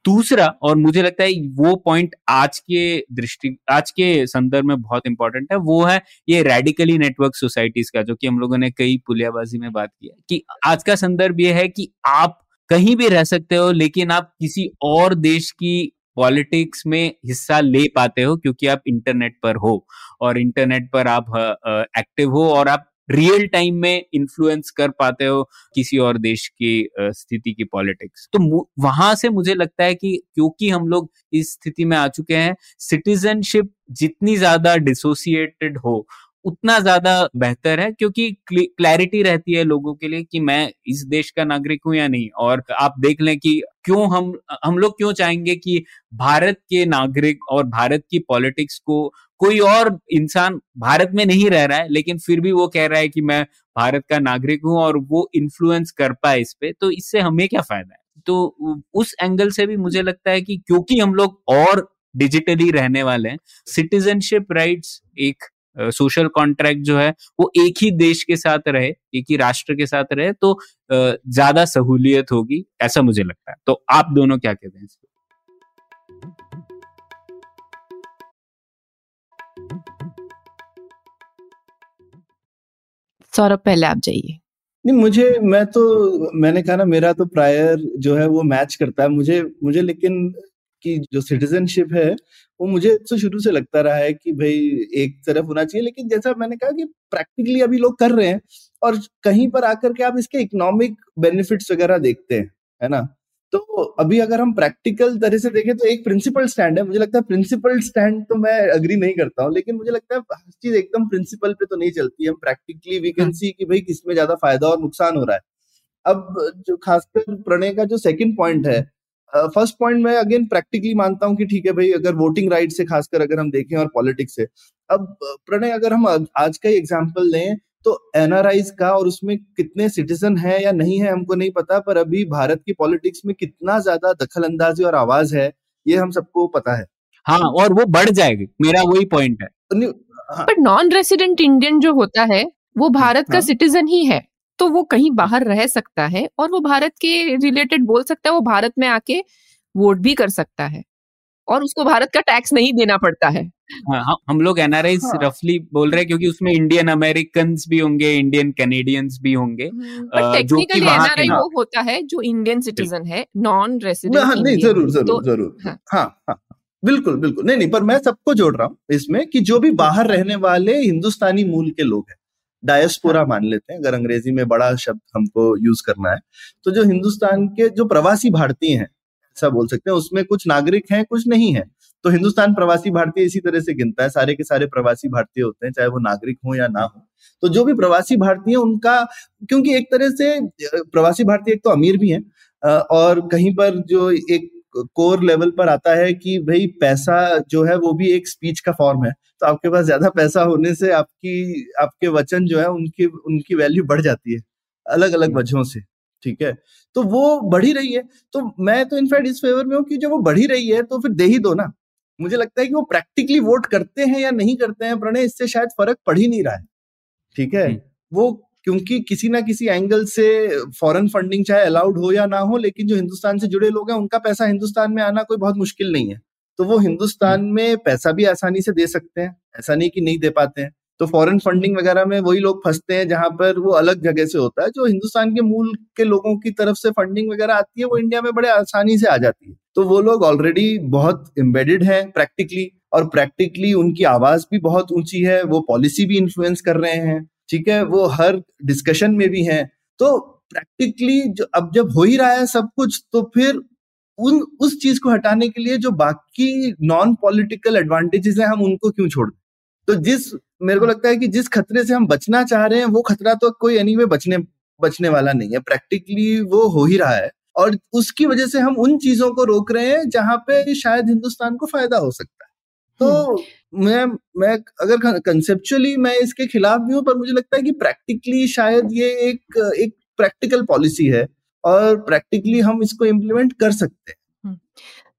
दूसरा और मुझे लगता है वो पॉइंट आज के दृष्टि आज के संदर्भ में बहुत इंपॉर्टेंट है वो है ये रेडिकली नेटवर्क सोसाइटीज का जो कि हम लोगों ने कई पुलियाबाजी में बात की है कि आज का संदर्भ ये है कि आप कहीं भी रह सकते हो, लेकिन आप किसी और देश की पॉलिटिक्स में हिस्सा ले पाते हो, क्योंकि आप इंटरनेट पर हो। और इंटरनेट पर आप एक्टिव हो और आप रियल टाइम में इन्फ्लुएंस कर पाते हो किसी और देश की स्थिति की पॉलिटिक्स। तो वहाँ से मुझे लगता है कि क्योंकि हम लोग इस स्थिति में आ चुके हैं, सिटीजनशिप जितनी ज़्यादा डिसोसिएटेड हो उतना ज़्यादा बेहतर है क्योंकि क्लैरिटी रहती है लोगों के लिए कि मैं इस देश का नागरिक हूँ या नहीं। और आप देख लें कि क्यों हम हम लोग क्यों चाहेंगे कि भारत के नागरिक और भारत की पॉलिटिक्स को कोई और इंसान भारत में नहीं रह रहा है, लेकिन फिर भी वो कह रहा है कि मैं भारत का नागरिक हूँ और वो इन्फ्लुएंस कर पाए इस पे तो इससे हमें क्या फ़ायदा है? तो उस एंगल से भी मुझे लगता है कि क्योंकि हम लोग और डिजिटली रहने वाले हैं सिटीजनशिप राइट्स एक सोशल uh, कॉन्ट्रैक्ट जो है वो एक ही देश के साथ रहे एक ही राष्ट्र के साथ रहे तो ज़्यादा सहूलियत होगी ऐसा मुझे लगता है। तो आप दोनों क्या कहते हैं सौरभ पहले आप जाइए। नहीं मुझे मैं तो मैंने कहा ना मेरा तो प्रायर जो है वो मैच करता है। मुझे मुझे लेकिन कि जो सिटीजनशिप है वो मुझे तो शुरू से लगता रहा है कि भाई एक तरफ़ होना चाहिए लेकिन जैसा मैंने कहा कि प्रैक्टिकली अभी लोग कर रहे हैं और कहीं पर आकर के आप इसके इकोनॉमिक बेनिफिट्स वगैरह देखते हैं है ना? तो अभी अगर हम प्रैक्टिकल तरह से देखें तो एक प्रिंसिपल स्टैंड है। मुझे लगता है प्रिंसिपल स्टैंड तो मैं अग्री नहीं करता हूँ लेकिन मुझे लगता है हर चीज़ एकदम प्रिंसिपल पे तो नहीं चलती हम प्रैक्टिकली वी कैन सी कि भाई किसमें ज़्यादा फ़ायदा और नुकसान हो रहा है। अब जो खासकर प्रणय का जो सेकंड पॉइंट है फ़र्स्ट uh, पॉइंट मैं अगेन प्रैक्टिकली मानता हूँ कि ठीक है भाई अगर वोटिंग राइट से खासकर अगर हम देखें और पॉलिटिक्स से अब प्रणय अगर हम आज का ही एग्ज़ाम्पल लें तो एनआरआईज का और उसमें कितने सिटीजन है या नहीं है हमको नहीं पता पर अभी भारत की पॉलिटिक्स में कितना ज़्यादा दखल अंदाजी और आवाज़ है ये हम सबको पता है हाँ और वो बढ़ जाएगी मेरा वही पॉइंट है हाँ. पर नॉन रेसिडेंट इंडियन जो होता है वो भारत हाँ. का सिटीजन ही है तो वो कहीं बाहर रह सकता है और वो भारत के रिलेटेड बोल सकता है वो भारत में आके वोट भी कर सकता है। और उसको भारत का टैक्स नहीं देना पड़ता है। हाँ, हम लोग एनआरआई हाँ. रफली बोल रहे हैं क्योंकि उसमें इंडियन अमेरिकन भी होंगे इंडियन कैनेडियंस भी होंगे। हम्म, जो कि एनआरआई वो होता है जो इंडियन सिटीजन है नॉन रेसिडेंट हाँ, नहीं ज़रूर ज़रूर तो, ज़रूर। हाँ हाँ हाँ। बिल्कुल बिल्कुल। नहीं नहीं पर मैं सबको जोड़ रहा हूँ इसमें कि जो भी बाहर रहने वाले हिंदुस्तानी मूल के लोग हैं डायस्पोरा हाँ. मान लेते हैं अगर अंग्रेज़ी में बड़ा शब्द हमको यूज़ करना है तो जो हिंदुस्तान के जो प्रवासी भारतीय हैं ऐसा बोल सकते हैं उसमें कुछ नागरिक हैं कुछ नहीं है तो हिंदुस्तान प्रवासी भारतीय इसी तरह से गिनता है सारे के सारे प्रवासी भारतीय होते हैं चाहे वो नागरिक हो या ना हो तो जो भी प्रवासी भारतीय उनका क्योंकि एक तरह से प्रवासी भारतीय एक तो अमीर भी है और कहीं पर जो एक कोर लेवल पर आता है कि भाई पैसा जो है वो भी एक स्पीच का फॉर्म है। तो आपके पास ज़्यादा पैसा होने से आपकी आपके वचन जो है उनकी उनकी वैल्यू बढ़ जाती है अलग अलग वजहों से ठीक है? तो वो बढ़ी रही है। तो मैं तो इनफैक्ट इस फेवर में हूँ कि जब वो बढ़ी रही है तो फिर दे ही दो ना। मुझे लगता है कि वो प्रैक्टिकली वोट करते हैं या नहीं करते हैं प्रणय इससे शायद फ़र्क पड़ ही नहीं रहा है ठीक है? हम्म। वो क्योंकि किसी ना किसी एंगल से फॉरेन फंडिंग चाहे अलाउड हो या ना हो लेकिन जो हिंदुस्तान से जुड़े लोग हैं उनका पैसा हिंदुस्तान में आना कोई बहुत मुश्किल नहीं है। तो वो हिंदुस्तान हम्म। में पैसा भी आसानी से दे सकते हैं ऐसा नहीं कि नहीं दे पाते हैं। तो फॉरेन फंडिंग वगैरह में वही लोग फंसते हैं जहाँ पर वो अलग जगह से होता है जो हिंदुस्तान के मूल के लोगों की तरफ़ से फंडिंग वगैरह आती है वो इंडिया में बड़े आसानी से आ जाती है। तो वो लोग ऑलरेडी बहुत एम्बेडेड है प्रैक्टिकली और प्रैक्टिकली उनकी आवाज़ भी बहुत ऊँची है वो पॉलिसी भी इन्फ्लुएंस कर रहे हैं। ठीक है, वो हर डिस्कशन में भी है। तो प्रैक्टिकली जो अब जब हो ही रहा है सब कुछ तो फिर उन, उस चीज़ को हटाने के लिए जो बाकी नॉन पॉलिटिकल एडवांटेजेस हैं, हम उनको क्यों छोड़ तो जिस, मेरे को लगता है कि जिस खतरे से हम बचना चाह रहे हैं, वो खतरा तो कोई एनी में बचने बचने वाला नहीं है। प्रैक्टिकली वो हो ही रहा है। और उसकी वजह से हम उन चीज़ों को रोक रहे हैं, जहाँ पे शायद हिंदुस्तान को फ़ायदा हो सकता तो हम्म। मैं मैं अगर कंसेप्चुअली मैं इसके खिलाफ भी हूँ पर मुझे लगता है कि प्रैक्टिकली शायद ये एक एक प्रैक्टिकल पॉलिसी है और प्रैक्टिकली हम इसको इम्प्लीमेंट कर सकते हैं हम्म।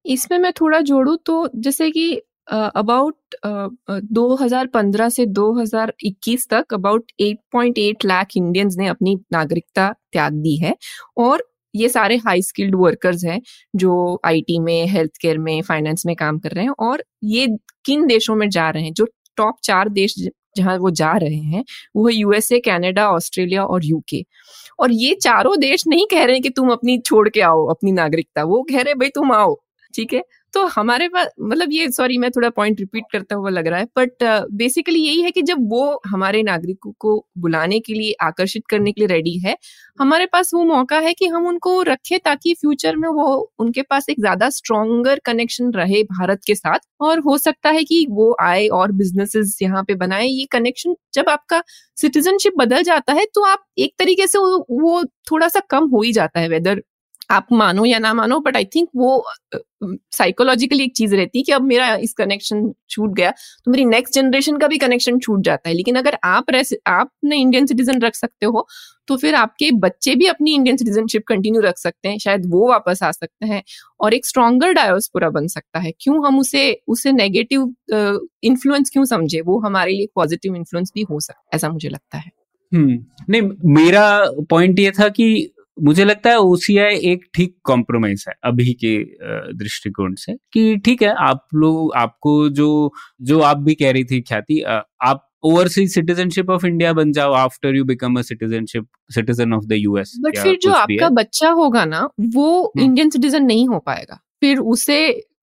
इसमें मैं थोड़ा जोड़ू तो जैसे कि अबाउट uh, uh, 2015 से 2021 तक अबाउट 8.8 लाख इंडियंस ने अपनी नागरिकता त्याग दी है और ये सारे हाई स्किल्ड वर्कर्स हैं जो आईटी में हेल्थ केयर में फाइनेंस में काम कर रहे हैं और ये किन देशों में जा रहे हैं? जो टॉप चार देश जहाँ वो जा रहे हैं, वो है यूएसए कनाडा ऑस्ट्रेलिया और यूके और ये चारों देश नहीं कह रहे हैं कि तुम अपनी छोड़ के आओ, अपनी नागरिकता। वो कह रहे भाई तुम आओ। ठीक है? तो हमारे पास मतलब ये सॉरी मैं थोड़ा पॉइंट रिपीट करता हुआ लग रहा है बट बेसिकली uh, यही है कि जब वो हमारे नागरिकों को बुलाने के लिए आकर्षित करने के लिए रेडी है हमारे पास वो मौका है कि हम उनको रखें ताकि फ्यूचर में वो उनके पास एक ज़्यादा स्ट्रोंगर कनेक्शन रहे भारत के साथ। और हो सकता है कि वो आए और बिजनेसेस यहाँ पे बनाए। ये कनेक्शन जब आपका सिटीजनशिप बदल जाता है तो आप एक तरीके से वो थोड़ा सा कम हो ही जाता है वेदर आप मानो या ना मानो बट आई थिंक वो साइकोलॉजिकली एक चीज़ रहती है कि अब मेरा इस कनेक्शन छूट गया तो मेरी नेक्स्ट जनरेशन का भी कनेक्शन छूट जाता है। लेकिन अगर आप आपने इंडियन सिटीजन रख सकते हो तो फिर आपके बच्चे भी अपनी इंडियन सिटीजनशिप कंटिन्यू रख सकते हैं, शायद वो वापस आ सकते हैं, और एक स्ट्रॉन्गर डायोस्पोरा बन सकता है। क्यों हम उसे उसे नेगेटिव इन्फ्लुएंस क्यों समझे? वो हमारे लिए पॉजिटिव इन्फ्लुएंस भी हो सकता ऐसा मुझे लगता है। हम्म नहीं, मेरा पॉइंट ये था कि मुझे लगता है ओसीआई एक ठीक कॉम्प्रोमाइज है अभी के दृष्टिकोण से कि ठीक है आप लोग आपको जो जो आप भी कह रही थी ख्याति आप ओवरसीज सिटीजनशिप ऑफ़ इंडिया बन जाओ after you become a citizenship citizen of the US but फिर जो आपका बच्चा होगा ना वो इंडियन हम्म। सिटीजन नहीं हो पाएगा फिर उसे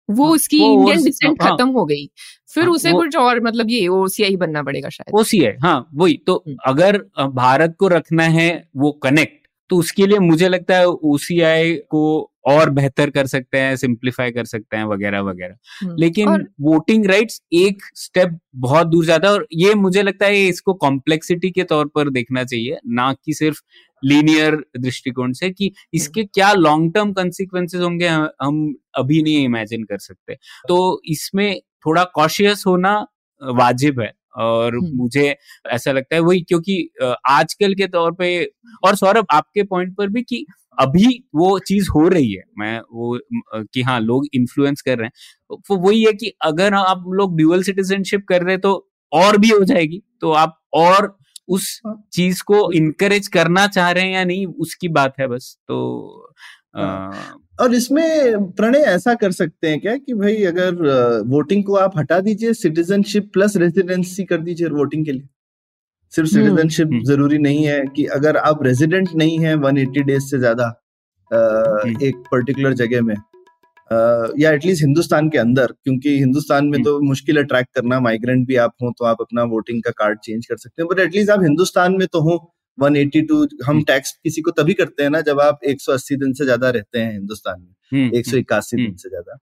वो हाँ, उसकी इंडियन डिसेंट हाँ। खत्म हो गई फिर हाँ, उसे कुछ और मतलब ये ओसीआई बनना पड़ेगा शायद ओसीआई हाँ वही तो हम्म। अगर भारत को रखना है वो कनेक्ट तो उसके लिए मुझे लगता है ओसीआई को और बेहतर कर सकते हैं सिंप्लीफाई कर सकते हैं वगैरह वगैरह। हम्म, लेकिन और... वोटिंग राइट्स एक स्टेप बहुत दूर जाता है और ये मुझे लगता है इसको कॉम्प्लेक्सिटी के तौर पर देखना चाहिए ना कि सिर्फ़ लीनियर दृष्टिकोण से कि इसके हम्म। क्या लॉन्ग टर्म कंसिक्वेंसेस होंगे हम अभी नहीं इमेजिन कर सकते। तो इसमें थोड़ा कॉशियस होना वाजिब है। और। मुझे ऐसा लगता है वही क्योंकि आजकल के तौर पे और सौरभ आपके पॉइंट पर भी कि अभी वो चीज़ हो रही है मैं वो कि हाँ लोग इन्फ्लुएंस कर रहे हैं तो वही है कि अगर आप लोग ड्यूअल सिटीजनशिप कर रहे हैं तो और भी हो जाएगी तो आप और उस। चीज़ को इनकरेज करना चाह रहे हैं या नहीं उसकी बात है बस तो हाँ। और इसमें प्रणय ऐसा कर सकते हैं क्या कि भाई अगर वोटिंग को आप हटा दीजिए सिटीजनशिप प्लस रेजिडेंसी कर दीजिए वोटिंग के लिए सिर्फ़ सिटीजनशिप हम्म, हम्म। ज़रूरी नहीं है कि अगर आप रेजिडेंट नहीं है 180 डेज़ से ज़्यादा हम्म। एक पर्टिकुलर जगह में आ, या एटलीस्ट हिंदुस्तान के अंदर क्योंकि हिंदुस्तान में तो मुश्किल है ट्रैक करना माइग्रेंट भी आप हो तो आप अपना वोटिंग का कार्ड चेंज कर सकते हैं बट एटलीस्ट आप हिंदुस्तान में तो हो 182 हम टैक्स हम्म। किसी को तभी करते हैं ना जब आप 180 दिन से ज़्यादा रहते हैं हिंदुस्तान में हम्म, एक सौ इक्यासी हम्म, दिन से ज़्यादा।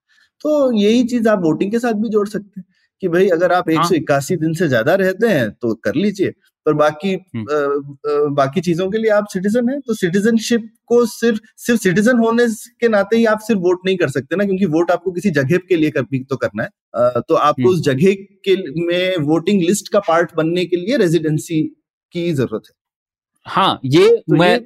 तो यही चीज़ आप वोटिंग के साथ भी जोड़ सकते हैं कि भाई अगर आप एक सौ इक्यासी दिन से ज़्यादा रहते हैं तो कर लीजिए पर बाकी आ, आ, बाकी चीज़ों के लिए आप सिटीजन हैं तो सिटीजनशिप को सिर्फ़ सिर्फ़ सिटीजन होने के नाते ही आप सिर्फ़ वोट नहीं कर सकते ना क्योंकि वोट आपको किसी जगह के लिए कर, तो करना है। आ, तो आपको उस जगह के में वोटिंग लिस्ट का पार्ट बनने के लिए रेजिडेंसी की ज़रूरत है। हाँ ये तो मैं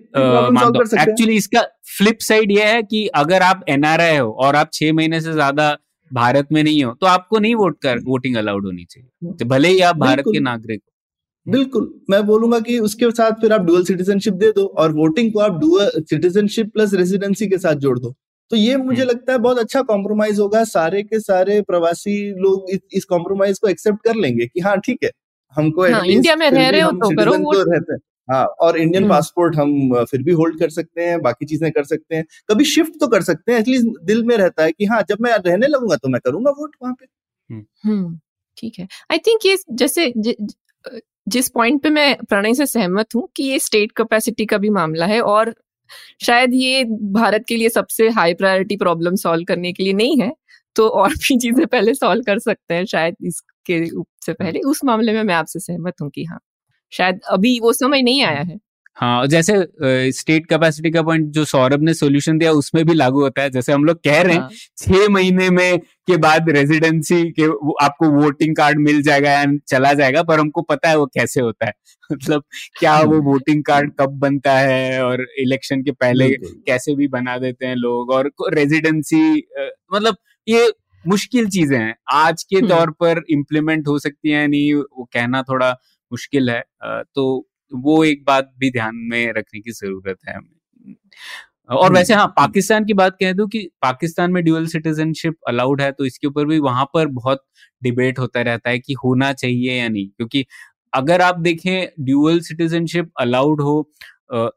मानता हूँ। एक्चुअली इसका फ्लिप साइड ये है कि अगर आप एनआरआई हो और आप छह महीने से ज़्यादा भारत में नहीं हो तो आपको नहीं वोट कर वोटिंग अलाउड होनी चाहिए। तो भले ही आप भारत के नागरिक हो। बिल्कुल। मैं बोलूँगा कि उसके साथ फिर आप डुअल सिटीजनशिप दे दो और वोटिंग को आप डुअल सिटीजनशिप प्लस रेजिडेंसी के साथ जोड़ दो। तो ये मुझे हम्म। लगता है बहुत अच्छा कॉम्प्रोमाइज होगा। सारे के सारे प्रवासी लोग इस, इस कॉम्प्रोमाइज को एक्सेप्ट कर लेंगे कि हाँ ठीक है हमको हाँ, इंडिया में रह रहे हो तो करो रहते हैं और इंडियन पासपोर्ट हम्म। हम फिर भी होल्ड कर सकते हैं बाकी चीज़ें कर सकते हैं। कभी शिफ्ट तो कर सकते हैं एटलीस्ट दिल में रहता है कि हाँ जब मैं रहने लगूँगा तो मैं करूँगा वोट वहाँ पे। हम्म, हम्म ठीक है। आई थिंक ये जैसे ज, जिस पॉइंट पे मैं प्रणय से सहमत हूँ कि ये स्टेट कैपेसिटी का भी मामला है और शायद ये भारत के लिए सबसे हाई प्रायोरिटी प्रॉब्लम सॉल्व करने के लिए नहीं है तो और भी चीज़ें पहले सॉल्व कर सकते हैं शायद इसके से पहले। उस मामले में मैं आपसे सहमत हूँ कि हाँ। शायद अभी वो समय नहीं आया है। हाँ जैसे स्टेट कैपेसिटी का पॉइंट जो सौरभ ने सॉल्यूशन दिया उसमें भी लागू होता है। जैसे हम लोग कह रहे हैं हाँ। छह महीने में के बाद रेजिडेंसी के आपको वोटिंग कार्ड मिल जाएगा या चला जाएगा पर हमको पता है वो कैसे होता है। [laughs] मतलब क्या वो वोटिंग कार्ड कब बनता है और इलेक्शन के पहले कैसे भी बना देते हैं लोग और रेजिडेंसी मतलब ये मुश्किल चीज़ें हैं। आज के हम्म। तौर पर इम्प्लीमेंट हो सकती है नहीं वो कहना थोड़ा मुश्किल है। तो वो एक बात भी ध्यान में रखने की ज़रूरत है हमें। और वैसे हाँ पाकिस्तान की बात कह दूँ कि पाकिस्तान में ड्यूअल सिटीजनशिप अलाउड है तो इसके ऊपर भी वहाँ पर बहुत डिबेट होता रहता है कि होना चाहिए या नहीं। क्योंकि अगर आप देखें ड्यूअल सिटीजनशिप अलाउड हो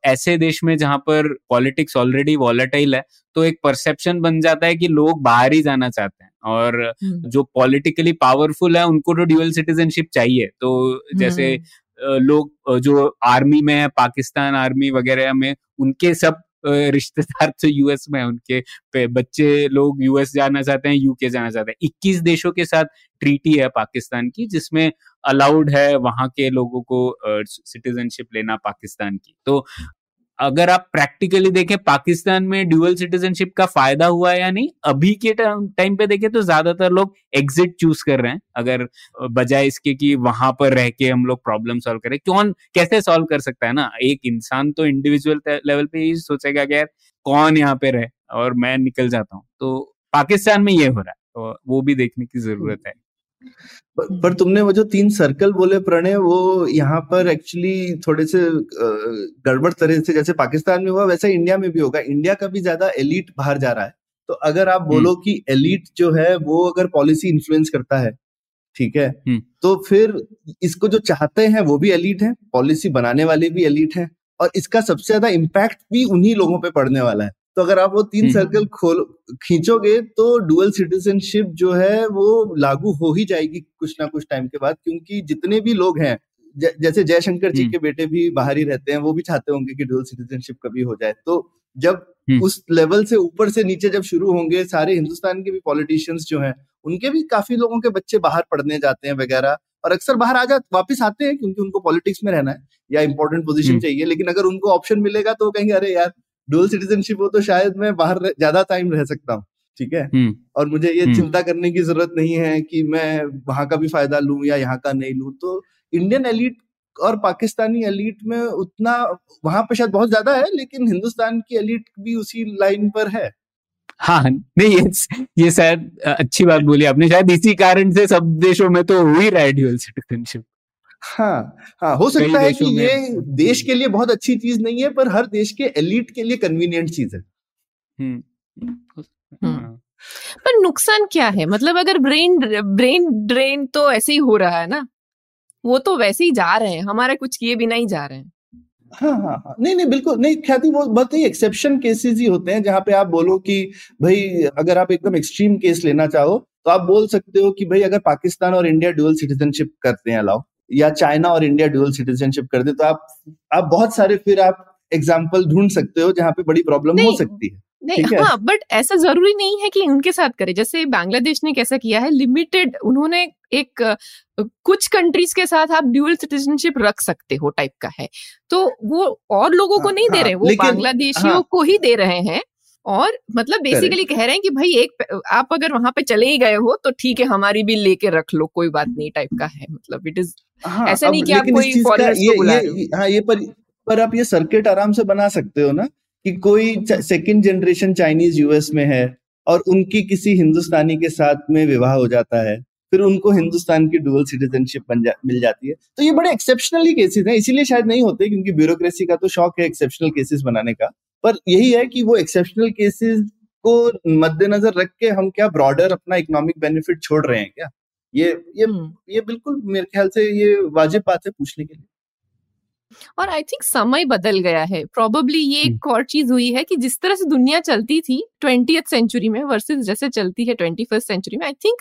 ऐसे देश में जहाँ पर पॉलिटिक्स ऑलरेडी वॉलेटाइल है तो एक परसेप्शन बन जाता है कि लोग बाहर ही जाना चाहते हैं और हम्म। जो पॉलिटिकली पावरफुल है उनको तो ड्यूअल सिटीजनशिप चाहिए तो जैसे हम्म। लोग जो आर्मी में है पाकिस्तान आर्मी वगैरह में उनके सब रिश्तेदार तो यूएस में उनके बच्चे लोग यूएस जाना चाहते हैं यूके जाना चाहते हैं। 21 देशों के साथ ट्रीटी है पाकिस्तान की, जिसमें अलाउड है वहाँ के लोगों को सिटीजनशिप लेना पाकिस्तान की। तो अगर आप प्रैक्टिकली देखें, पाकिस्तान में ड्यूअल सिटीजनशिप का फ़ायदा हुआ या नहीं, अभी के टाइम पे देखें तो ज़्यादातर लोग एग्जिट चूज़ कर रहे हैं। अगर बजाय इसके कि वहाँ पर रह के हम लोग प्रॉब्लम सॉल्व करें कौन कैसे सॉल्व कर सकता है ना? एक इंसान तो इंडिविजुअल लेवल पे ही सोचेगा कि यार, कौन यहाँ पे रहे और मैं निकल जाता हूँ। तो पाकिस्तान में ये हो रहा है तो वो भी देखने की ज़रूरत है। पर, पर तुमने वो जो तीन सर्कल बोले प्रणय वो यहाँ पर एक्चुअली थोड़े से गड़बड़ तरह से जैसे पाकिस्तान में हुआ वैसा इंडिया में भी होगा। इंडिया का भी ज़्यादा एलिट बाहर जा रहा है। तो अगर आप बोलो कि एलिट जो है वो अगर पॉलिसी इन्फ्लुएंस करता है ठीक है? तो फिर इसको जो चाहते हैं वो भी एलिट है। पॉलिसी बनाने वाले भी एलिट है। और इसका सबसे ज़्यादा इम्पैक्ट भी उन्हीं लोगों पे पड़ने वाला है। तो अगर आप वो तीन सर्कल खोल खींचोगे तो डुअल सिटीजनशिप जो है वो लागू हो ही जाएगी कुछ ना कुछ टाइम के बाद क्योंकि जितने भी लोग हैं ज, जैसे जयशंकर जी के बेटे भी बाहर ही रहते हैं वो भी चाहते होंगे कि डुअल सिटीजनशिप कभी हो जाए। तो जब उस लेवल से ऊपर से नीचे जब शुरू होंगे सारे हिंदुस्तान के भी पॉलिटिशियंस जो हैं उनके भी काफ़ी लोगों के बच्चे बाहर पढ़ने जाते हैं वगैरह और अक्सर बाहर आ जा वापिस आते हैं क्योंकि उनको पॉलिटिक्स में रहना है या इंपॉर्टेंट पोजीशन चाहिए लेकिन अगर उनको ऑप्शन मिलेगा तो कहेंगे अरे यार डुअल सिटीजनशिप हो तो शायद मैं बाहर ज़्यादा टाइम रह सकता हूँ ठीक है? हम्म। और मुझे ये हम्म। चिंता करने की ज़रूरत नहीं है कि मैं वहाँ का भी फ़ायदा लू या यहाँ का नहीं लू। तो इंडियन एलिट और पाकिस्तानी एलिट में उतना वहाँ पे शायद बहुत ज़्यादा है लेकिन हिंदुस्तान की एलिट भी उसी लाइन पर है। हाँ नहीं ये ये शायद अच्छी बात बोली आपने। शायद इसी कारण से सब देशों में तो हुई रहा है ड्यूअल सिटीजनशिप हाँ हाँ हो सकता है कि ये देश के लिए बहुत अच्छी चीज़ नहीं है पर हर देश के एलिट के लिए कन्वीनियंट चीज़ है। हम्म। हाँ। पर नुकसान क्या है? मतलब अगर ब्रेन ब्रेन ड्रेन तो ऐसे ही हो रहा है ना? वो तो वैसे ही जा रहे हैं हमारे कुछ किए बिना ही जा रहे हैं। हाँ हाँ हाँ। नहीं नहीं बिल्कुल नहीं ख्याति वो बहुत ही एक्सेप्शन केसेस ही होते हैं जहाँ पे आप बोलो कि भाई अगर आप एकदम एक्सट्रीम केस लेना चाहो तो आप बोल सकते हो कि भाई अगर पाकिस्तान और इंडिया डुअल सिटीजनशिप करते हैं अलाउ या चाइना और इंडिया ड्यूअल सिटीजनशिप कर दे तो आप आप बहुत सारे फिर आप एग्ज़ाम्पल ढूंढ सकते हो जहाँ पे बड़ी प्रॉब्लम हो सकती है। नहीं हाँ? बट ऐसा ज़रूरी नहीं है कि उनके साथ करे। जैसे बांग्लादेश ने कैसा किया है लिमिटेड उन्होंने एक कुछ कंट्रीज़ के साथ आप ड्यूअल सिटीजनशिप रख सकते हो टाइप का है। तो वो और लोगों को हाँ, नहीं दे हाँ, रहे वो बांग्लादेशियों हाँ, को ही दे रहे हैं। और मतलब बेसिकली कह रहे हैं कि भाई एक आप अगर वहाँ पे चले ही गए हो तो ठीक है हमारी भी लेके रख लो कोई बात नहीं टाइप का है मतलब इट इज़ हाँ, ऐसा नहीं कि आप कोई फॉरेनर्स को बुला रहे हाँ। ये पर पर आप ये सर्किट आराम से बना सकते हो ना कि कोई सेकंड जनरेशन चाइनीज़ यूएस में है और उनकी किसी हिंदुस्तानी के साथ में विवाह हो जाता है फिर उनको हिंदुस्तान की डुअल सिटीजनशिप बन जा, मिल जाती है। तो ये बड़े एक्सेप्शनली केसेस हैं इसीलिए शायद नहीं होते क्योंकि ब्यूरोक्रेसी का तो शौक है एक्सेप्शनल केसेस बनाने का। पर यही है कि वो एक्सेप्शनल केसेस को मद्देनजर रख के हम क्या ब्रॉडर अपना इकोनॉमिक बेनिफिट छोड़ रहे हैं क्या ये ये हम्म। ये बिल्कुल मेरे ख्याल से ये वाजिब बात है पूछने के लिए और आई थिंक समय बदल गया है प्रोबेबली ये एक हम्म। और चीज़ हुई है कि जिस तरह से दुनिया चलती थी ट्वेंटी सेंचुरी में वर्सेस जैसे चलती है ट्वेंटी फ़र्स्ट सेंचुरी में आई थिंक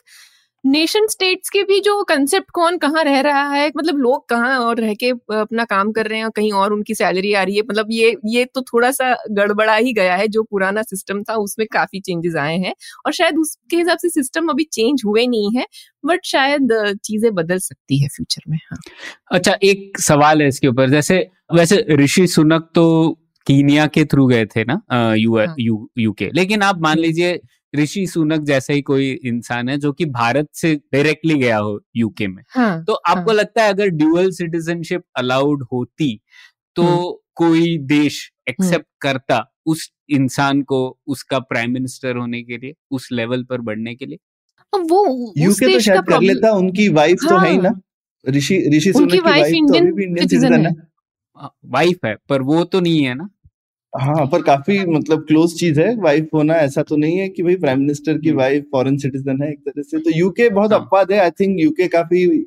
नेशन स्टेट्स के भी जो कंसेप्ट कौन कहाँ रह रहा है? मतलब लोग कहाँ और रह के अपना काम कर रहे हैं और कहीं और उनकी सैलरी आ रही है? मतलब ये ये तो थोड़ा सा गड़बड़ा ही गया है जो पुराना सिस्टम था उसमें काफ़ी चेंजेस आए हैं और शायद उसके हिसाब से सिस्टम अभी चेंज हुए नहीं है बट शायद चीज़ें बदल सकती है फ्यूचर में हाँ। अच्छा एक सवाल है इसके ऊपर। जैसे वैसे ऋषि सुनक तो कीनिया के थ्रू गए थे ना यू हाँ. U UK. लेकिन आप मान लीजिए ऋषि सुनक जैसा ही कोई इंसान है जो कि भारत से डायरेक्टली गया हो यूके में हाँ, तो आपको हाँ. लगता है अगर ड्यूअल सिटीजनशिप अलाउड होती तो हम्म। कोई देश एक्सेप्ट हम्म। करता उस इंसान को उसका प्राइम मिनिस्टर होने के लिए उस लेवल पर बढ़ने के लिए वो यूके तो शायद कर लेता उनकी वाइफ हाँ, तो है ही ना हाँ। ऋषि ऋषि सुनक की वाइफ इंडियन सिटीजन है वाइफ है पर वो तो नहीं है ना हाँ पर काफ़ी मतलब क्लोज चीज़ है वाइफ होना ऐसा तो नहीं है कि भाई प्राइम मिनिस्टर की वाइफ फॉरेन सिटीजन है एक तरह से तो यूके बहुत हाँ. अपवाद है आई थिंक यूके काफ़ी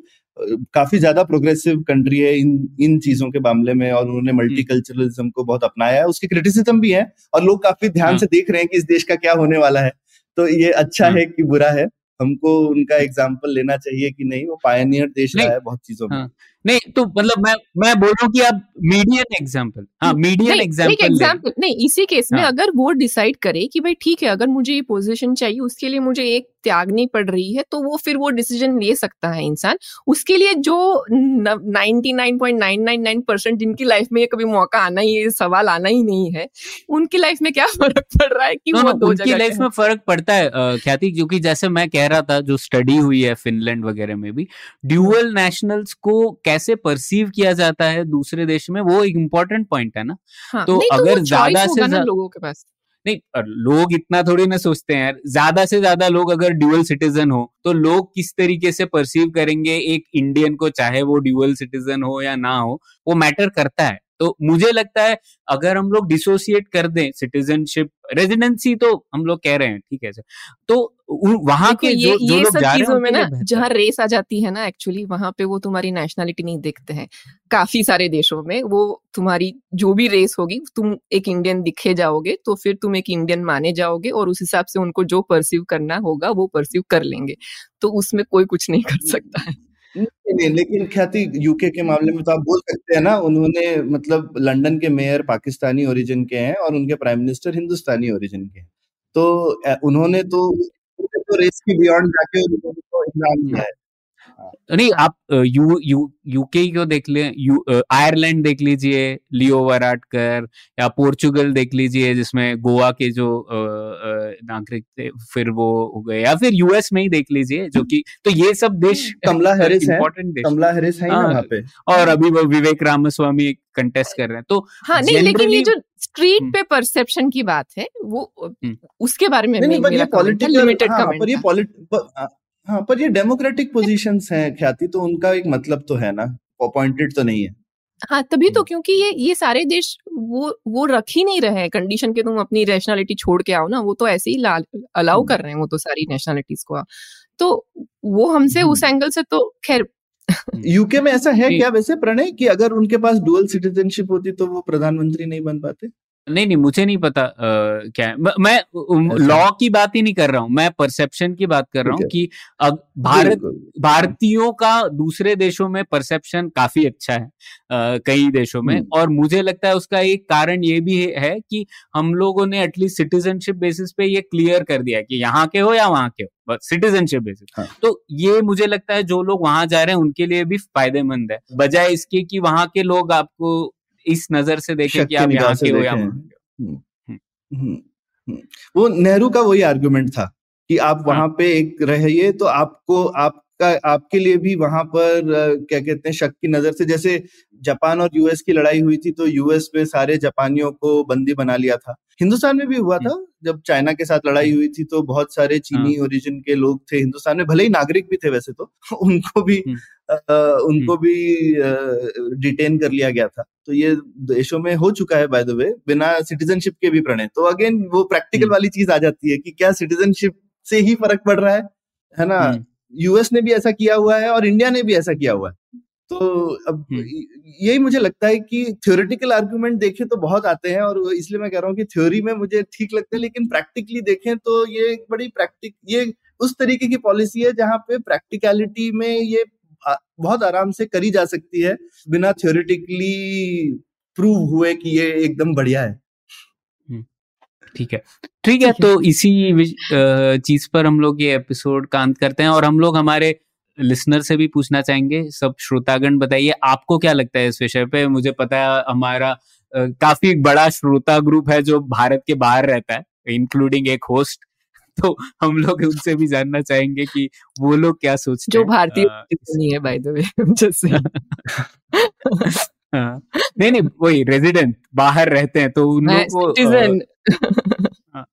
काफ़ी ज़्यादा प्रोग्रेसिव कंट्री है इन इन चीज़ों के मामले में और उन्होंने मल्टीकल्चरलिज्म। को बहुत अपनाया है उसकी क्रिटिसिज्म भी है और लोग काफ़ी ध्यान हाँ। से देख रहे हैं कि इस देश का क्या होने वाला है तो ये अच्छा हाँ। है कि बुरा है हमको उनका एग्ज़ाम्पल लेना चाहिए कि नहीं वो पायनियर देश रहा है बहुत चीज़ों में हाँ। नहीं तो मतलब मैं मैं बोल रहा हूँ कि आप मीडियन एग्ज़ाम्पल हाँ मीडियन एग्ज़ाम्पल एग्ज़ाम्पल नहीं इसी केस में हाँ. अगर वो डिसाइड करे कि भाई ठीक है अगर मुझे ये पोजीशन चाहिए उसके लिए मुझे एक त्यागनी पड़ रही है तो वो फिर वो डिसीज़न ले सकता है इंसान। उसके लिए जो 99.999 परसेंट जिनकी लाइफ में ये कभी मौका आना ही सवाल आना ही नहीं है उनकी लाइफ में क्या [laughs] फ़र्क पड़ रहा है कि वो दो उनकी लाइफ में फ़र्क पड़ता है ख्याति क्योंकि जैसे मैं कह रहा था जो स्टडी हुई है फिनलैंड वगैरह में भी ड्यूअल नेशनल्स को कैसे परसीव किया जाता है दूसरे देश में वो एक इम्पोर्टेंट पॉइंट है ना। हाँ, तो, तो अगर ज़्यादा से ज़्यादा लोगों के पास। नहीं लोग इतना थोड़ी ना सोचते हैं यार। ज़्यादा से ज़्यादा लोग अगर ड्यूअल सिटीजन हो तो लोग किस तरीके से परसीव करेंगे एक इंडियन को चाहे वो ड्यूअल सिटीजन हो या ना हो वो मैटर करता है। तो मुझे लगता है अगर हम लोग डिसोसिएट कर दें सिटीजनशिप रेजिडेंसी तो हम लोग कह रहे हैं ठीक है सर तो वहाँ के ये, जो, जो लोग जा रहे हैं में ना जहाँ रेस आ जाती है ना एक्चुअली वहाँ पे वो तुम्हारी नेशनलिटी नहीं देखते हैं। काफ़ी सारे देशों में वो तुम्हारी जो भी रेस होगी तुम एक इंडियन दिखे जाओगे तो फिर तुम एक इंडियन माने जाओगे और उस हिसाब से उनको जो परसीव करना होगा वो परसीव कर लेंगे। तो उसमें कोई कुछ नहीं कर सकता है। नहीं, नहीं, लेकिन ख्याति यूके के मामले में तो आप बोल सकते हैं ना उन्होंने मतलब लंदन के मेयर पाकिस्तानी ओरिजिन के हैं और उनके प्राइम मिनिस्टर हिंदुस्तानी ओरिजिन के हैं। तो उन्होंने तो तो रेस की बियॉन्ड जाके उन्होंने तो एग्ज़ाम दिया है नहीं आप यू यू यूके को देख ले? आयरलैंड देख लीजिए लियो वराटकर या पोर्चुगल देख लीजिए जिसमें गोवा के जो नागरिक थे फिर वो हो गए। या फिर यूएस में ही देख लीजिए जो कि तो ये सब देश [laughs] कमला हैरिस है। कमला हैरिस है हाँ, पे। और अभी वो विवेक रामस्वामी कंटेस्ट कर रहे हैं। तो हाँ नहीं लेकिन ये जो स्ट्रीट हम्म। पे परसेप्शन की बात है वो हम्म। उसके बारे में नहीं, लिमिटेड हाँ, पर ये हाँ पर ये डेमोक्रेटिक पोजीशंस हैं ख्याति तो उनका एक मतलब तो है ना अपॉइंटेड तो नहीं है हाँ तभी तो हम्म। क्योंकि ये ये सारे देश वो वो रख ही नहीं रहे हैं कंडीशन के तुम अपनी नेशनलिटी छोड़ के आओ ना वो तो ऐसे ही अलाउ हम्म। कर रहे हैं वो तो सारी नेशनलिटीज को तो वो हमसे उस एंगल हम्म। से तो खैर यूके में ऐसा है [laughs] क्या वैसे प्रणय कि अगर उनके पास डुअल सिटीजनशिप होती तो वो प्रधानमंत्री नहीं बन पाते नहीं नहीं मुझे नहीं पता आ, क्या है। मैं लॉ की बात ही नहीं कर रहा हूँ मैं परसेप्शन की बात कर रहा हूँ कि अब भारत भारतीयों का दूसरे देशों में परसेप्शन काफ़ी अच्छा है आ, कई देशों में। हम्म। और मुझे लगता है उसका एक कारण ये भी है कि हम लोगों ने एटलीस्ट सिटीजनशिप बेसिस पे ये क्लियर कर दिया कि यहाँ के हो या वहाँ के हो सिटीजनशिप बेसिस हाँ. तो ये मुझे लगता है जो लोग वहाँ जा रहे हैं उनके लिए भी फ़ायदेमंद है। बजाय इसके कि वहाँ के लोग आपको इस नज़र से देखें कि आप यहाँ के हो या हम्म, हम्म, हम्म, वो नेहरू का वही आर्गुमेंट था कि आप हाँ। वहाँ पे एक रहिए तो आपको आप का आपके लिए भी वहाँ पर क्या कहते हैं शक की नज़र से जैसे जापान और यूएस की लड़ाई हुई थी तो यूएस में सारे जापानियों को बंदी बना लिया था। हिंदुस्तान में भी हुआ था जब चाइना के साथ लड़ाई हुई थी तो बहुत सारे चीनी ओरिजिन हाँ। के लोग थे हिंदुस्तान में भले ही नागरिक भी थे वैसे तो [laughs] उनको भी आ, उनको भी डिटेन कर लिया गया था। तो ये देशों में हो चुका है बाय द वे बिना सिटीजनशिप के भी प्रणय। तो अगेन वो प्रैक्टिकल वाली चीज़ आ जाती है कि क्या सिटीजनशिप से ही फ़र्क पड़ रहा है है ना? यूएस ने भी ऐसा किया हुआ है और इंडिया ने भी ऐसा किया हुआ है। तो अब यही मुझे लगता है कि थ्योरेटिकल आर्गुमेंट देखें तो बहुत आते हैं और इसलिए मैं कह रहा हूँ कि थ्योरी में मुझे ठीक लगता है लेकिन प्रैक्टिकली देखें तो ये एक बड़ी प्रैक्टिक ये उस तरीके की पॉलिसी है जहाँ पे प्रैक्टिकलिटी में ये बहुत आराम से करी जा सकती है बिना थ्योरेटिकली प्रूव हुए कि ये एकदम बढ़िया है। ठीक है। ठीक है तो इसी चीज़ पर हम लोग ये एपिसोड का अंत करते हैं और हम लोग हमारे लिसनर से भी पूछना चाहेंगे। सब श्रोतागण बताइए आपको क्या लगता है इस विषय पे? मुझे पता है हमारा काफ़ी बड़ा श्रोता ग्रुप है जो भारत के बाहर रहता है इंक्लूडिंग एक होस्ट तो हम लोग उनसे भी जानना चाहेंगे कि वो लोग क्या सोचते जो भारतीय नहीं है बाय द वे जैसे नहीं नहीं वही रेजिडेंट बाहर रहते हैं तो उन लोगों को हाँ,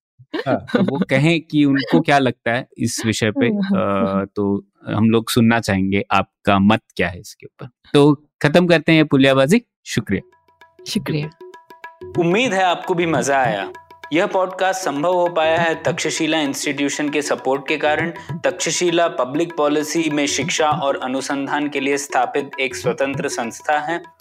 हाँ, तो वो कहें कि उनको क्या लगता है इस विषय पे [laughs] आ, तो हम लोग सुनना चाहेंगे आपका मत क्या है इसके ऊपर। तो खत्म करते हैं पुलियाबाजी शुक्रिया। शुक्रिया। उम्मीद है आपको भी मज़ा आया। यह पॉडकास्ट संभव हो पाया है तक्षशिला इंस्टीट्यूशन के सपोर्ट के कारण। तक्षशिला पब्लिक पॉलिसी में शिक्षा और अनुसंधान के लिए स्थापित एक स्वतंत्र संस्था है।